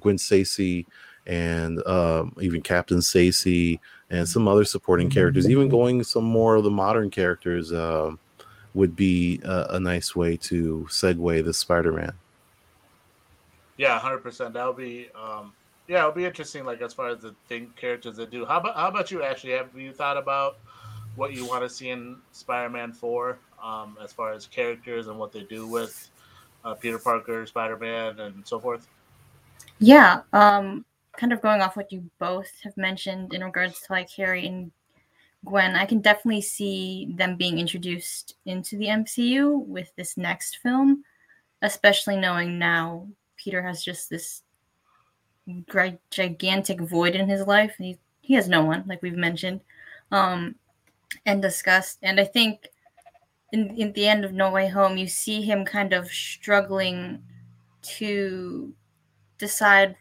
Gwen Stacy and um, even Captain Stacy and some other supporting characters, even going some more of the modern characters. Um, would be a, a nice way to segue the Spider-Man. Yeah, hundred percent. That would be, um, yeah, it'll be interesting. Like as far as the thing characters that do. How about how about you? Actually, have you thought about what you want to see in Spider-Man Four, um, as far as characters and what they do with uh, Peter Parker, Spider-Man, and so forth? Yeah, um, kind of going off what you both have mentioned in regards to like Harry and Gwen, I can definitely see them being introduced into the MCU with this next film, especially knowing now Peter has just this gigantic void in his life. He he has no one, like we've mentioned, um, and discussed. And I think in in the end of No Way Home, you see him kind of struggling to decide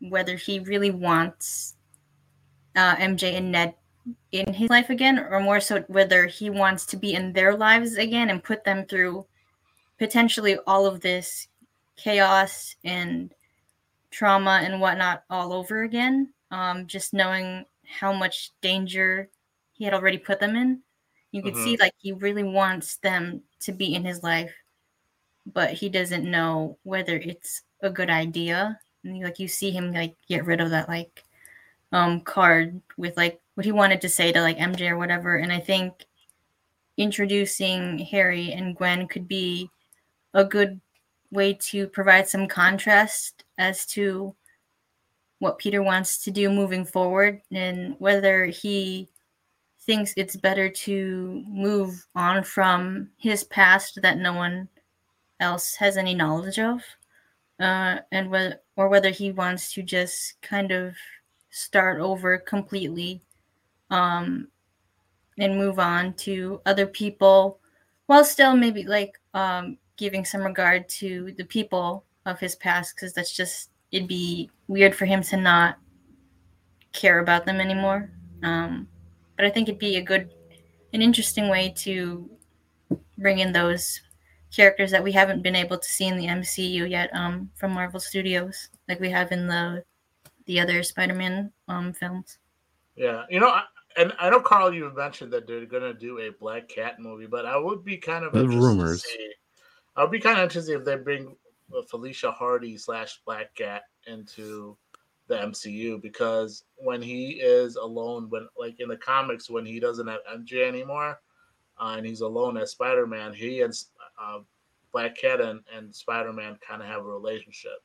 whether he really wants uh, MJ and Ned in his life again, or more so whether he wants to be in their lives again and put them through potentially all of this chaos and trauma and whatnot all over again. Um, just knowing how much danger he had already put them in, you could see like he really wants them to be in his life, but he doesn't know whether it's a good idea. And like you see him like get rid of that like um card with like what he wanted to say to like MJ or whatever. And I think introducing Harry and Gwen could be a good way to provide some contrast as to what Peter wants to do moving forward and whether he thinks it's better to move on from his past that no one else has any knowledge of uh, and whether or whether he wants to just kind of start over completely um, and move on to other people while still maybe like um, giving some regard to the people of his past because that's just it'd be weird for him to not care about them anymore. Um, but i think it'd be a good an interesting way to bring in those characters that we haven't been able to see in the mcu yet um, from marvel studios like we have in the the other spider-man um, films. Yeah, you know, and I know Carl, you mentioned that they're gonna do a Black Cat movie, but I would be kind of The interested to rumors. see- I would be kind of interested if they bring uh, Felicia Hardy slash Black Cat into the MCU because when he is alone, when like in the comics, when he doesn't have MJ anymore, uh, and he's alone as Spider Man, he and uh, Black Cat and, and Spider Man kind of have a relationship.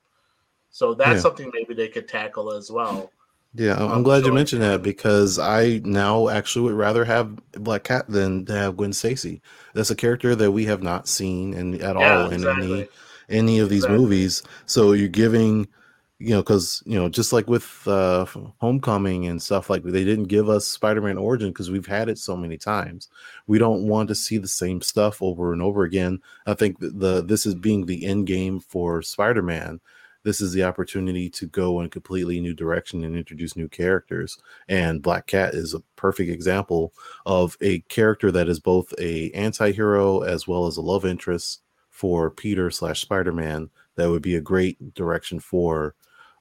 So that's Yeah. something maybe they could tackle as well. Yeah, I'm, Um, glad you mentioned that because I now actually would rather have Black Cat than to have Gwen Stacy. That's a character that we have not seen in at Yeah, all in exactly. any any of these Exactly. movies. So you're giving, you know, because you know, just like with uh, Homecoming and stuff like they didn't give us Spider-Man origin because we've had it so many times. We don't want to see the same stuff over and over again. I think the this is being the end game for Spider-Man. This is the opportunity to go in a completely new direction and introduce new characters. And Black Cat is a perfect example of a character that is both a anti-hero as well as a love interest for Peter slash Spider-Man. That would be a great direction for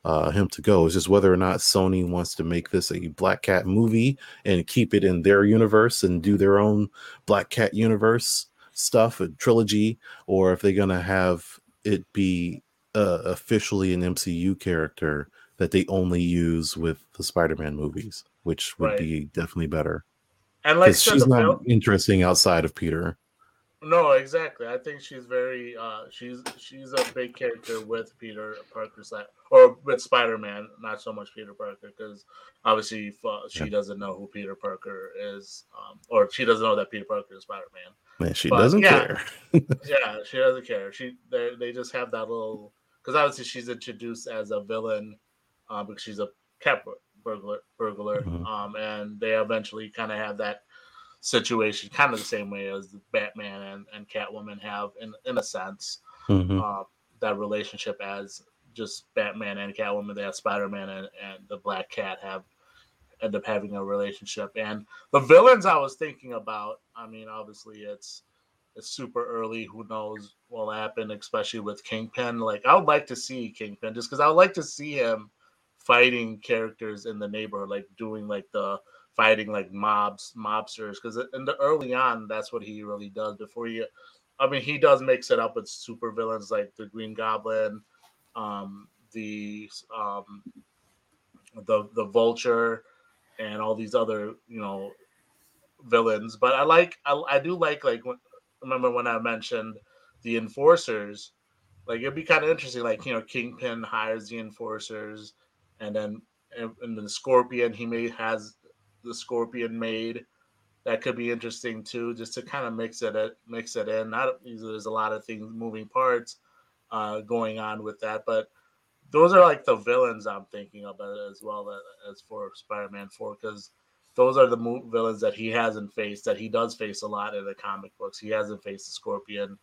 uh, him to go. It's just whether or not Sony wants to make this a Black Cat movie and keep it in their universe and do their own Black Cat universe stuff, a trilogy, or if they're gonna have it be uh, officially an MCU character that they only use with the Spider-Man movies, which would Right. be definitely better And like said, she's not film- interesting outside of Peter. No, exactly. I think she's very uh she's she's a big character with Peter Parker or with Spider Man, not so much Peter Parker because obviously uh, she Yeah. doesn't know who Peter Parker is, um, or she doesn't know that Peter Parker is Spider Man. She But, doesn't yeah. care. Yeah, she doesn't care. She they they just have that little because obviously she's introduced as a villain um, because she's a cat bur- burglar burglar, Mhm. um, and they eventually kind of have that situation kind of the same way as Batman and, and Catwoman have in in a sense Mhm. uh, that relationship as just Batman and Catwoman. They have Spider Man and, and the Black Cat have end up having a relationship. And the villains I was thinking about, I mean, obviously it's it's super early. Who knows what'll happen, especially with Kingpin. Like I would like to see Kingpin just because I would like to see him fighting characters in the neighborhood, like doing like the fighting like mobs, mobsters. Because in the early on, that's what he really does. Before you, I mean, he does mix it up with super villains like the Green Goblin, um, the um, the the Vulture, and all these other you know villains. But I like I, I do like like when, remember when I mentioned the enforcers. Like it'd be kind of interesting. Like you know, Kingpin hires the enforcers, and then and, and the Scorpion he may has the Scorpion made. That could be interesting too, just to kind of mix it mix it in. Not there's a lot of things moving parts uh, going on with that, but those are like the villains I'm thinking of as well uh, as for Spider-Man Four because those are the mo- villains that he hasn't faced that he does face a lot in the comic books. He hasn't faced the Scorpion.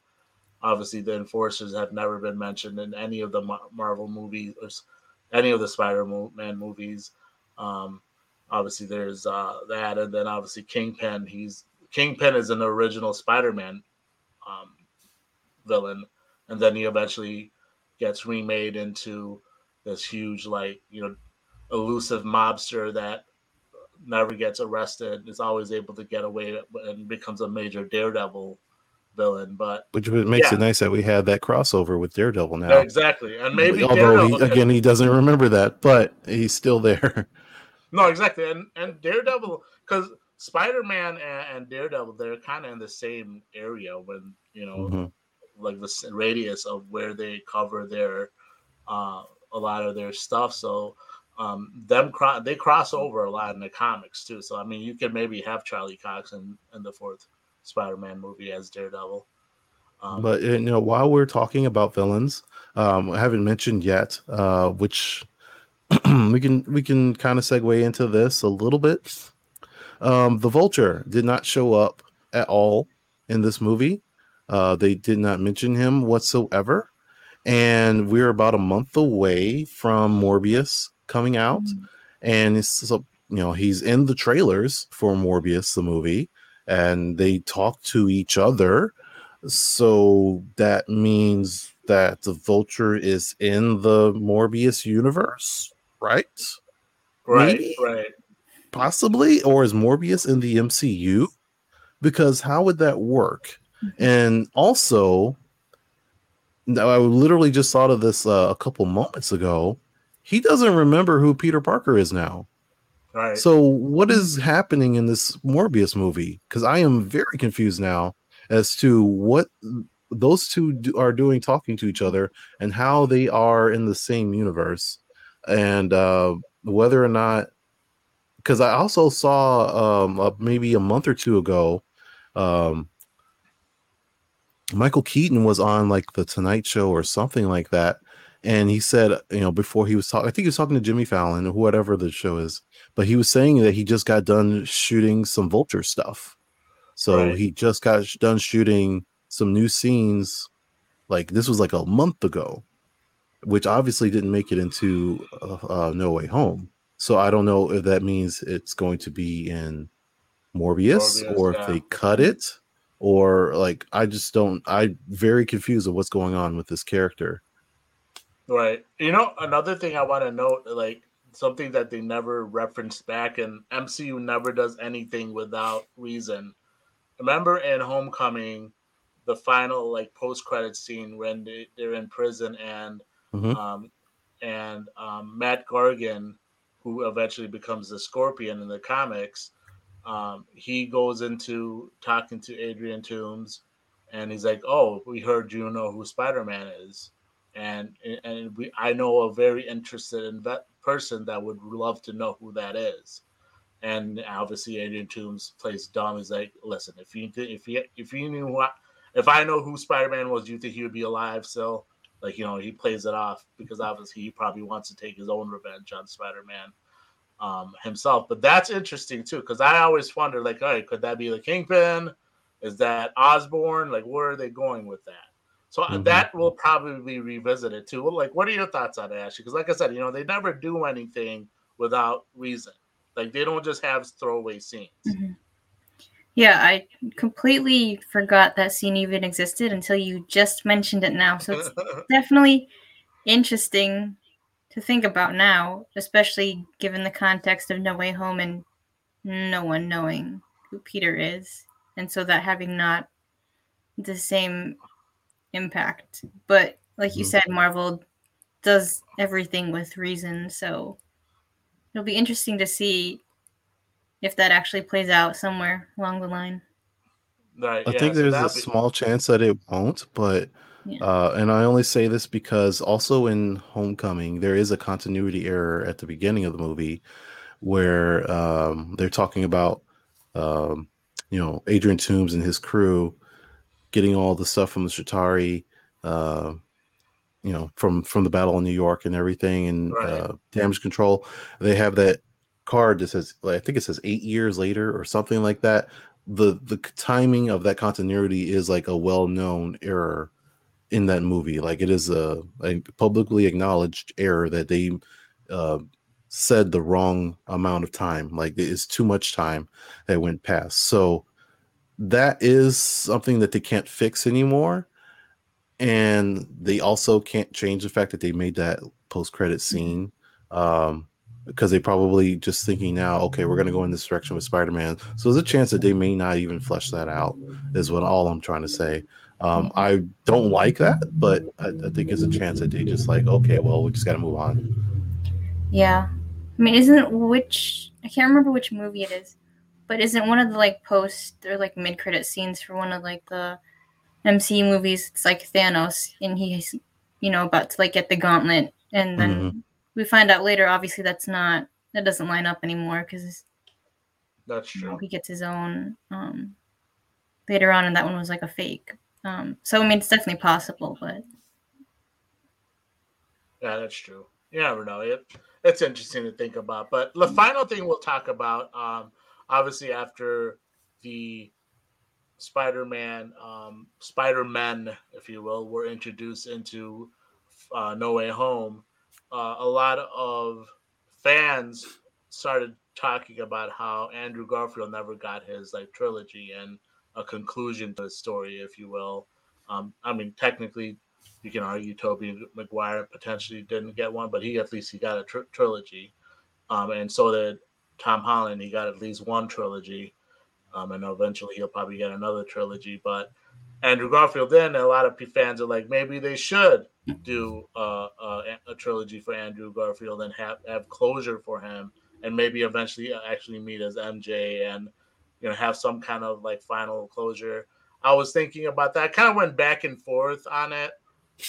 Obviously, the Enforcers have never been mentioned in any of the Mar- Marvel movies or any of the Spider-Man movies. Um, obviously, there's uh, that, and then obviously Kingpin. He's Kingpin is an original Spider-Man um, villain, and then he eventually gets remade into this huge, like you know, elusive mobster that never gets arrested, is always able to get away and becomes a major Daredevil villain. But Which makes it nice that we had that crossover with Daredevil now. exactly, and maybe although he, again he doesn't remember that, but he's still there. no, exactly, and and Daredevil because Spider Man and, and Daredevil they're kind of in the same area when you know Mhm. like the radius of where they cover their uh, a lot of their stuff. So um, them cro- they cross over a lot in the comics too. So I mean, you could maybe have Charlie Cox in, in the fourth Spider-Man movie as Daredevil. Um, But you know, while we're talking about villains, um, I haven't mentioned yet, uh, which we can we can kind of segue into this a little bit. Um, the Vulture did not show up at all in this movie. Uh, they did not mention him whatsoever, and we're about a month away from Morbius coming out, and it's so, you know he's in the trailers for Morbius the movie, and they talk to each other so that means that the vulture is in the Morbius universe, right? right, maybe? right. Possibly, or is Morbius in the MCU? Because how would that work? And also, now I literally just thought of this uh, a couple moments ago. He doesn't remember who Peter Parker is now. Right. So, what is happening in this Morbius movie? Because I am very confused now as to what those two do, are doing talking to each other and how they are in the same universe and uh, whether or not because I also saw um, uh, maybe a month or two ago um, Michael Keaton was on like the Tonight Show or something like that. And he said, you know, before he was talking, I think he was talking to Jimmy Fallon or whatever the show is, but he was saying that he just got done shooting some vulture stuff. So Right. he just got done shooting some new scenes. Like this was like a month ago, which obviously didn't make it into uh, uh, No Way Home. So I don't know if that means it's going to be in Morbius, Morbius, or yeah. if they cut it or like I just don't I'm very confused of what's going on with this character. Right. You know, another thing I want to note, like something that they never referenced back, and MCU never does anything without reason. Remember in Homecoming, the final like post credit scene when they, they're in prison and Mhm. um and um, Mac Gargan, who eventually becomes the Scorpion in the comics, um, he goes into talking to Adrian Toomes, and he's like, "Oh, we heard you know who Spider Man is." And and we I know a very interested in that person that would love to know who that is. And obviously, Adrian Toomes plays dumb. He's like, listen, if you if you if you knew what if I know who Spider Man was, you think he would be alive still? Like you know, he plays it off because obviously he probably wants to take his own revenge on Spider Man um, himself. But that's interesting too, because I always wonder, like, all right, could that be the Kingpin? Is that Osborn? Like, where are they going with that? So uh Mhm. that will probably be revisited too. Well, like, what are your thoughts on Ashley? Because, like I said, you know, they never do anything without reason. Like, they don't just have throwaway scenes. Yeah, I completely forgot that scene even existed until you just mentioned it now. So it's definitely interesting to think about now, especially given the context of No Way Home and no one knowing who Peter is. And so that having not the same impact. But like you Mhm. said, Marvel does everything with reason. So it'll be interesting to see if that actually plays out somewhere along the line. right. I yeah, think so there's a be- small chance that it won't, but Yeah. uh, and I only say this because also in Homecoming there is a continuity error at the beginning of the movie where um, they're talking about um, you know Adrian Toomes and his crew getting all the stuff from the Chitauri, uh, you know from from the Battle of New York and everything and Right. uh, damage control. They have that card that says like, I think it says eight years later or something like that. The the timing of that continuity is like a well known error in that movie. Like it is a, a publicly acknowledged error that they uh, said the wrong amount of time. Like it's too much time that went past. So that is something that they can't fix anymore. And they also can't change the fact that they made that post credit scene. Um, because they probably just thinking now, okay, we're gonna go in this direction with Spider-Man. So there's a chance that they may not even flesh that out, is what all I'm trying to say. Um, I don't like that, but I, I think there's a chance that they just like, okay, well, we just got to move on. Yeah. I mean, isn't which I can't remember which movie it is, but isn't one of the like post or like mid credit scenes for one of like the MCU movies? It's like Thanos and he's you know about to like get the gauntlet, and then we find out later. Obviously, that's not that doesn't line up anymore because That's you know, true. he gets his own um later on, and that one was like a fake. Um, so I mean, it's definitely possible, but Yeah, that's true. You never know. It, it's interesting to think about. But the final thing we'll talk about, um, obviously after the Spider-Man, um, Spider-Men, if you will, were introduced into uh, No Way Home, uh, a lot of fans started talking about how Andrew Garfield never got his like trilogy and a conclusion to the story, if you will. Um, I mean, technically, you can argue Tobey Maguire potentially didn't get one, but he at least he got a tr- trilogy, um, and so did Tom Holland. He got at least one trilogy, um, and eventually he'll probably get another trilogy. But Andrew Garfield, then a lot of fans are like, maybe they should do uh, uh, a trilogy for Andrew Garfield and have have closure for him, and maybe eventually actually meet as MJ and you know have some kind of like final closure. I was thinking about that. I kind of went back and forth on it.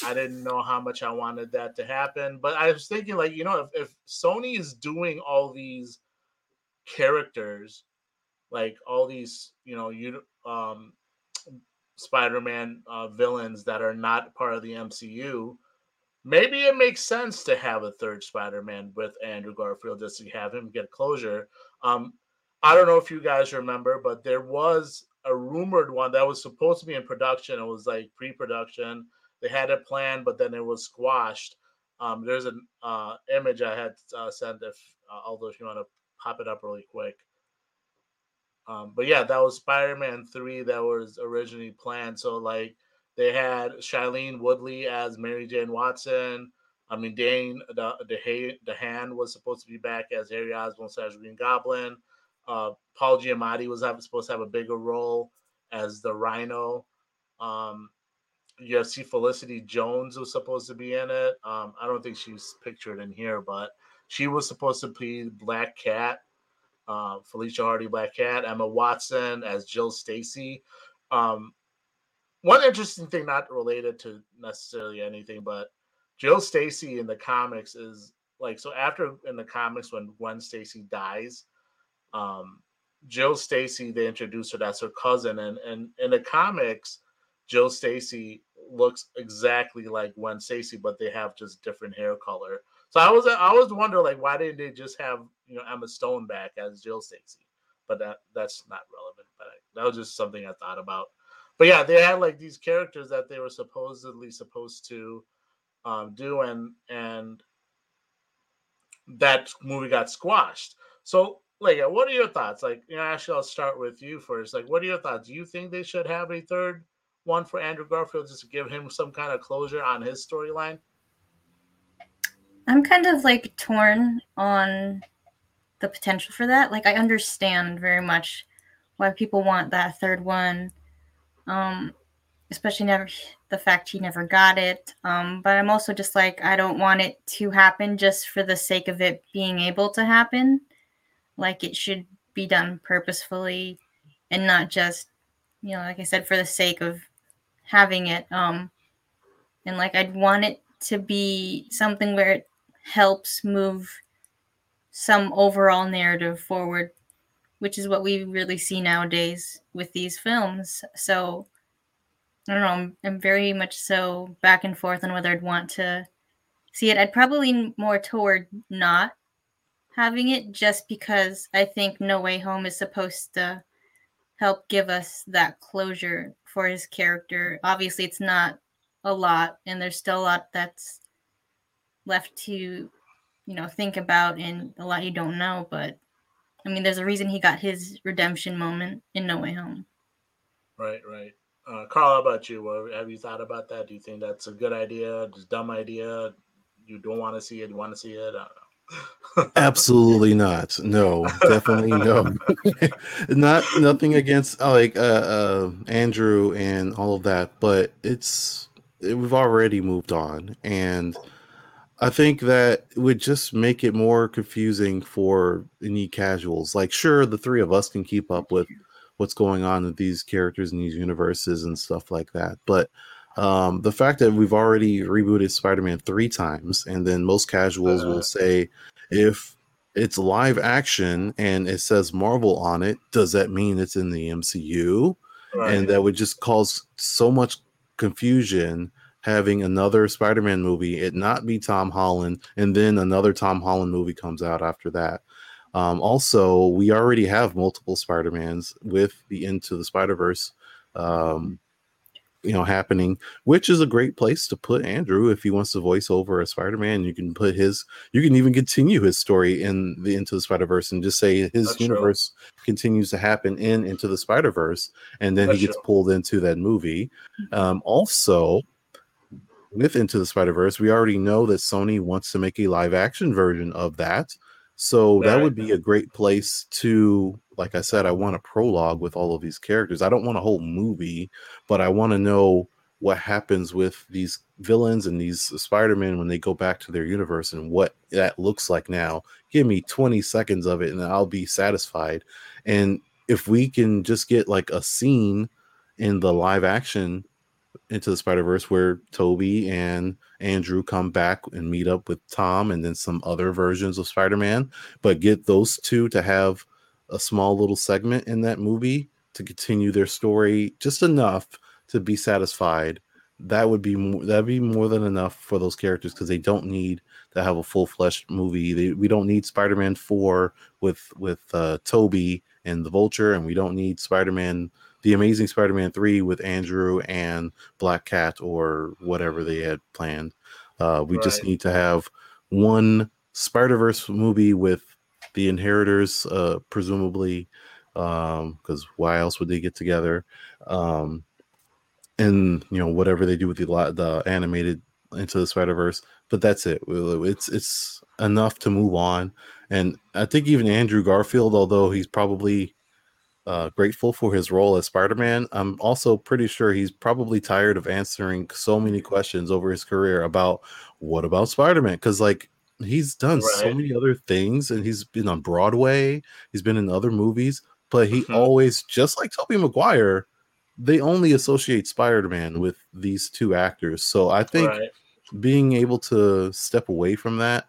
I didn't know how much I wanted that to happen, but I was thinking, like, you know, if, if Sony is doing all these characters, like all these, you know, you um, Spider-Man uh, villains that are not part of the MCU, maybe it makes sense to have a third Spider-Man with Andrew Garfield just to have him get closure. Um, I don't know if you guys remember, but there was a rumored one that was supposed to be in production. It was like pre-production. They had a plan, but then it was squashed. Um, there's an uh, image I had uh, sent. If uh, although if you want to pop it up really quick. Um, but yeah, that was Spider-Man three that was originally planned. So like they had Shailene Woodley as Mary Jane Watson. I mean, Dane the the DeHaan was supposed to be back as Harry Osborn slash Green Goblin. Uh, Paul Giamatti was supposed to have a bigger role as the Rhino. Um, see Felicity Jones was supposed to be in it. Um, I don't think she's pictured in here, but she was supposed to be Black Cat. Uh, Felicia Hardy, Black Cat, Emma Watson as Jill Stacy. Um, one interesting thing, not related to necessarily anything, but Jill Stacy in the comics is like so. After in the comics, when Gwen Stacy dies, um, Jill Stacy they introduce her that's her cousin, and and in the comics, Jill Stacy looks exactly like Gwen Stacy, but they have just different hair color. So I was I was wondering like why didn't they just have you know Emma Stone back as Jill Stacy? But that that's not relevant. But I, that was just something I thought about but yeah, they had like these characters that they were supposedly supposed to um, do, and and that movie got squashed. So, like, what are your thoughts? Like, you know, actually, I'll start with you first. Like, what are your thoughts? Do you think they should have a third one for Andrew Garfield just to give him some kind of closure on his storyline? I'm kind of like torn on the potential for that. Like, I understand very much why people want that third one um, especially never the fact he never got it. Um, but I'm also just like I don't want it to happen just for the sake of it being able to happen. Like it should be done purposefully and not just, you know, like I said, for the sake of having it. Um, and like I'd want it to be something where it helps move some overall narrative forward which is what we really see nowadays with these films. So I don't know. I'm, I'm, very much so back and forth on whether I'd want to see it. I'd probably lean more toward not having it just because I think No Way Home is supposed to help give us that closure for his character. Obviously, it's not a lot, and there's still a lot that's left to, you know, think about and a lot you don't know, but I mean, there's a reason he got his redemption moment in No Way Home. Right, right. Uh, Carl, how about you? Have you thought about that? Do you think that's a good idea? Just dumb idea? You don't want to see it? You want to see it? Absolutely not. No, definitely no. not nothing against uh, like uh, uh, Andrew and all of that, but it's it, we've already moved on, and I think that would just make it more confusing for any casuals. Like, sure, the three of us can keep up with what's going on with these characters and these universes and stuff like that. But um, the fact that we've already rebooted Spider-Man three times, and then most casuals uh, will say, if it's live action and it says Marvel on it, does that mean it's in the MCU? Right. And that would just cause so much confusion having another Spider-Man movie, it not be Tom Holland, and then another Tom Holland movie comes out after that. Um, also, we already have multiple Spider-Mans with the Into the Spider-Verse, um, you know, happening, which is a great place to put Andrew if he wants to voice over a Spider-Man. You can put his, you can even continue his story in the Into the Spider-Verse and just say his That's universe true. continues to happen in Into the Spider-Verse, and then That's he gets true. pulled into that movie. Um, also, with Into the Spider Verse, we already know that Sony wants to make a live action version of that. So that would be a great place to, like I said, I want a prologue with all of these characters. I don't want a whole movie, but I want to know what happens with these villains and these Spider-Man when they go back to their universe and what that looks like now. Give me 20 seconds of it and I'll be satisfied. And if we can just get like a scene in the live action into the Spider Verse where Tobey and Andrew come back and meet up with Tom and then some other versions of Spider Man, but get those two to have a small little segment in that movie to continue their story just enough to be satisfied. That would be more, that'd be more than enough for those characters because they don't need to have a full fleshed movie. They, we don't need Spider Man four with with uh, Tobey and the Vulture, and we don't need Spider Man the Amazing Spider-Man three with Andrew and Black Cat or whatever they had planned. Uh, we right. just need to have one Spider Verse movie with the Inheritors, uh, presumably, because um, why else would they get together? Um, and you know whatever they do with the the animated into the Spider Verse, but that's it. It's it's enough to move on. And I think even Andrew Garfield, although he's probably uh, grateful for his role as Spider-Man. I'm also pretty sure he's probably tired of answering so many questions over his career about what about Spider-Man because like he's done right. so many other things and he's been on Broadway, he's been in other movies, but he mm-hmm. always just like Tobey Maguire, they only associate Spider-Man with these two actors. So I think right. being able to step away from that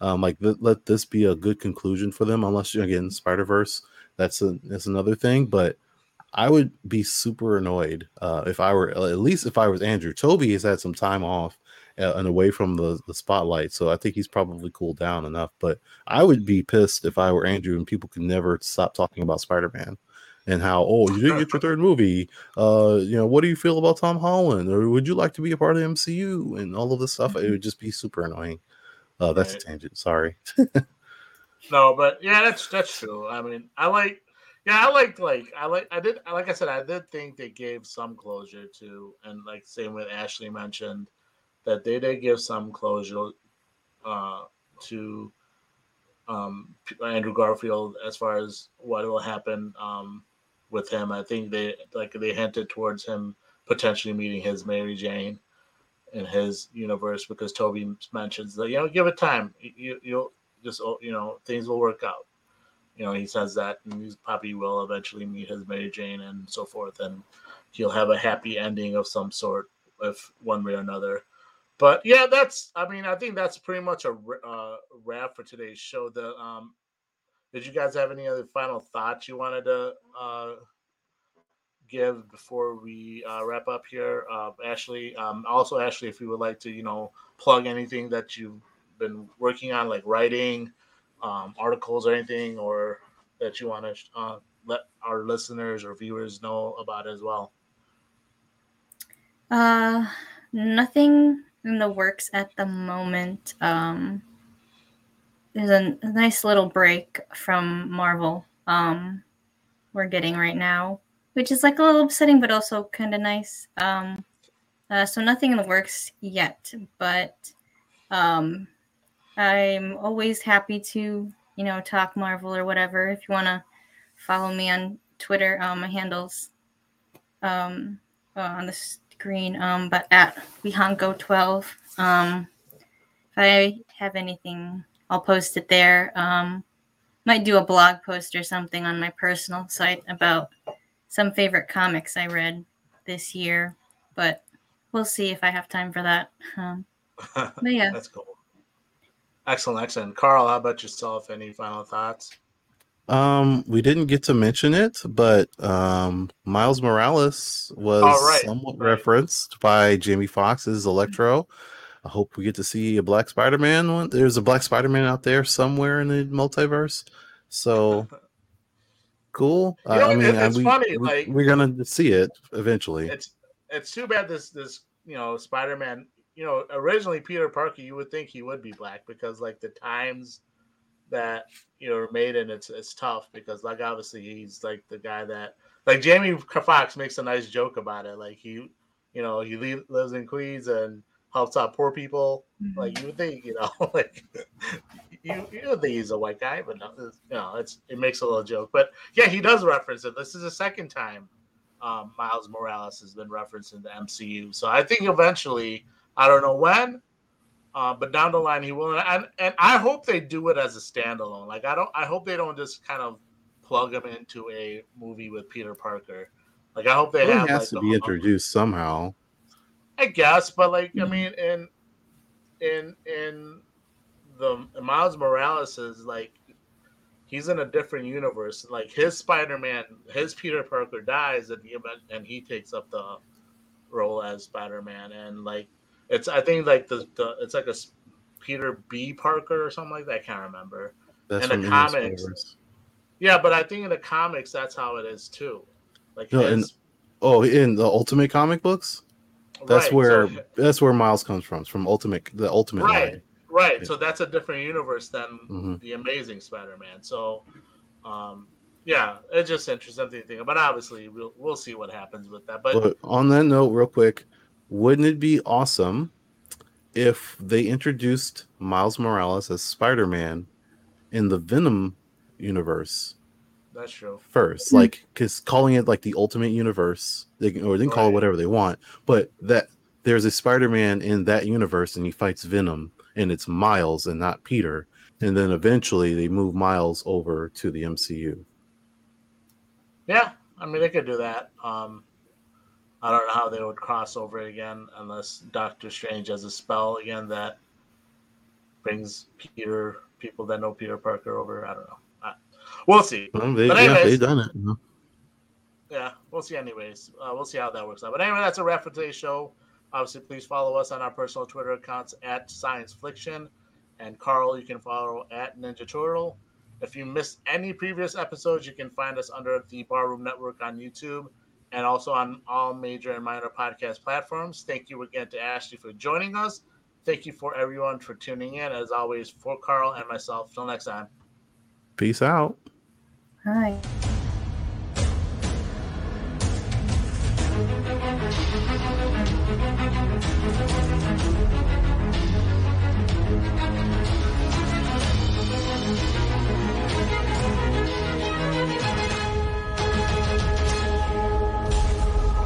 um, like th- let this be a good conclusion for them unless again Spider-Verse that's a that's another thing. But I would be super annoyed uh, if I were at least if I was Andrew. Tobey has had some time off uh, and away from the, the spotlight, so I think he's probably cooled down enough. But I would be pissed if I were Andrew and people could never stop talking about Spider Man and how oh you didn't get your third movie. Uh, you know what do you feel about Tom Holland or would you like to be a part of the MCU and all of this stuff? It would just be super annoying. Uh, that's right. a tangent. Sorry. No, but yeah, that's that's true. I mean, I like, yeah, I liked like I like I did like I said I did think they gave some closure to, and like same with Ashley mentioned that they did give some closure uh, to um, Andrew Garfield as far as what will happen um, with him. I think they like they hinted towards him potentially meeting his Mary Jane in his universe because Tobey mentions that you know give it time you you'll just oh, you know things will work out. You know, he says that, and he's probably will eventually meet his Mary Jane and so forth, and he'll have a happy ending of some sort, if one way or another. But yeah, that's. I mean, I think that's pretty much a uh, wrap for today's show. The um, did you guys have any other final thoughts you wanted to uh, give before we uh, wrap up here, uh, Ashley? Um, also, Ashley, if you would like to, you know, plug anything that you've been working on, like writing um, articles or anything, or that you want to uh, let our listeners or viewers know about as well? Uh, nothing in the works at the moment. Um, there's a, nice little break from Marvel. Um, we're getting right now, which is like a little upsetting, but also kind of nice. Um, uh, so nothing in the works yet, but um, I'm always happy to, you know, talk Marvel or whatever. If you want to follow me on Twitter, um, my handles um, uh, on the screen, um, but at Vihango12. Um, if I have anything, I'll post it there. Um, might do a blog post or something on my personal site about some favorite comics I read this year, but we'll see if I have time for that. Um, but yeah, that's cool. Excellent, excellent. Carl, how about yourself? Any final thoughts? Um, we didn't get to mention it, but um, Miles Morales was right, somewhat right. referenced by Jamie Foxx's Electro. I hope we get to see a Black Spider-Man. One. There's a Black Spider-Man out there somewhere in the multiverse. So cool. You know, I mean, it's we, funny. We, like we're gonna see it eventually. It's it's too bad this this you know Spider-Man you know, originally Peter Parker, you would think he would be black because like the times that you know are made and it's it's tough because like obviously he's like the guy that like Jamie Foxx makes a nice joke about it. Like he, you know, he lives in Queens and helps out poor people. Mm-hmm. Like you would think, you know, like you you would think he's a white guy, but no, you know, it's it makes a little joke. But yeah, he does reference it. This is the second time um, Miles Morales has been referenced in the MCU. So I think eventually I don't know when, uh, but down the line he will. And and I hope they do it as a standalone. Like I don't. I hope they don't just kind of plug him into a movie with Peter Parker. Like I hope they have has like to the- be introduced somehow. I guess, but like I Mhm. mean, in in in the Miles Morales is like he's in a different universe. Like his Spider Man, his Peter Parker dies at the event, and he takes up the role as Spider Man. And like it's, I think like the, the it's like a Peter B Parker or something like that. I can't remember. That's In the comics. Yeah, but I think in the comics that's how it is too. Like No, in- Oh, in the Ultimate comic books, that's right, where so- that's where Miles comes from. From Ultimate, the Ultimate Right. line. Right. Yeah. So that's a different universe than Mhm. the Amazing Spider-Man. So, um, yeah, it's just interesting to think. But obviously, we'll we'll see what happens with that. But, But on that note, real quick, wouldn't it be awesome if they introduced Miles Morales as Spider-Man in the Venom universe that's true. first? Hmm. Like, because calling it like the Ultimate Universe, they can, or they can call it whatever they want, but that there's a Spider-Man in that universe and he fights Venom, and it's Miles and not Peter. And then eventually they move Miles over to the MCU. Yeah, I mean they could do that. Um, I don't know how they would cross over again unless Doctor Strange has a spell again that brings Peter people that know Peter Parker over. I don't know. I, we'll see. Well, they, But yeah, anyways- they've done it. you know. yeah, we'll see. Anyways, uh, we'll see how that works out. But anyway, that's a wrap for today's show. Obviously, please follow us on our personal Twitter accounts at Science Fliction, and Carl, you can follow at Ninja Turtle. If you missed any previous episodes, you can find us under the Barroom Network on YouTube and also on all major and minor podcast platforms. Thank you again to Ashley for joining us. Thank you for everyone for tuning in. As always, for Carl and myself. Till next time. Peace out. Hi.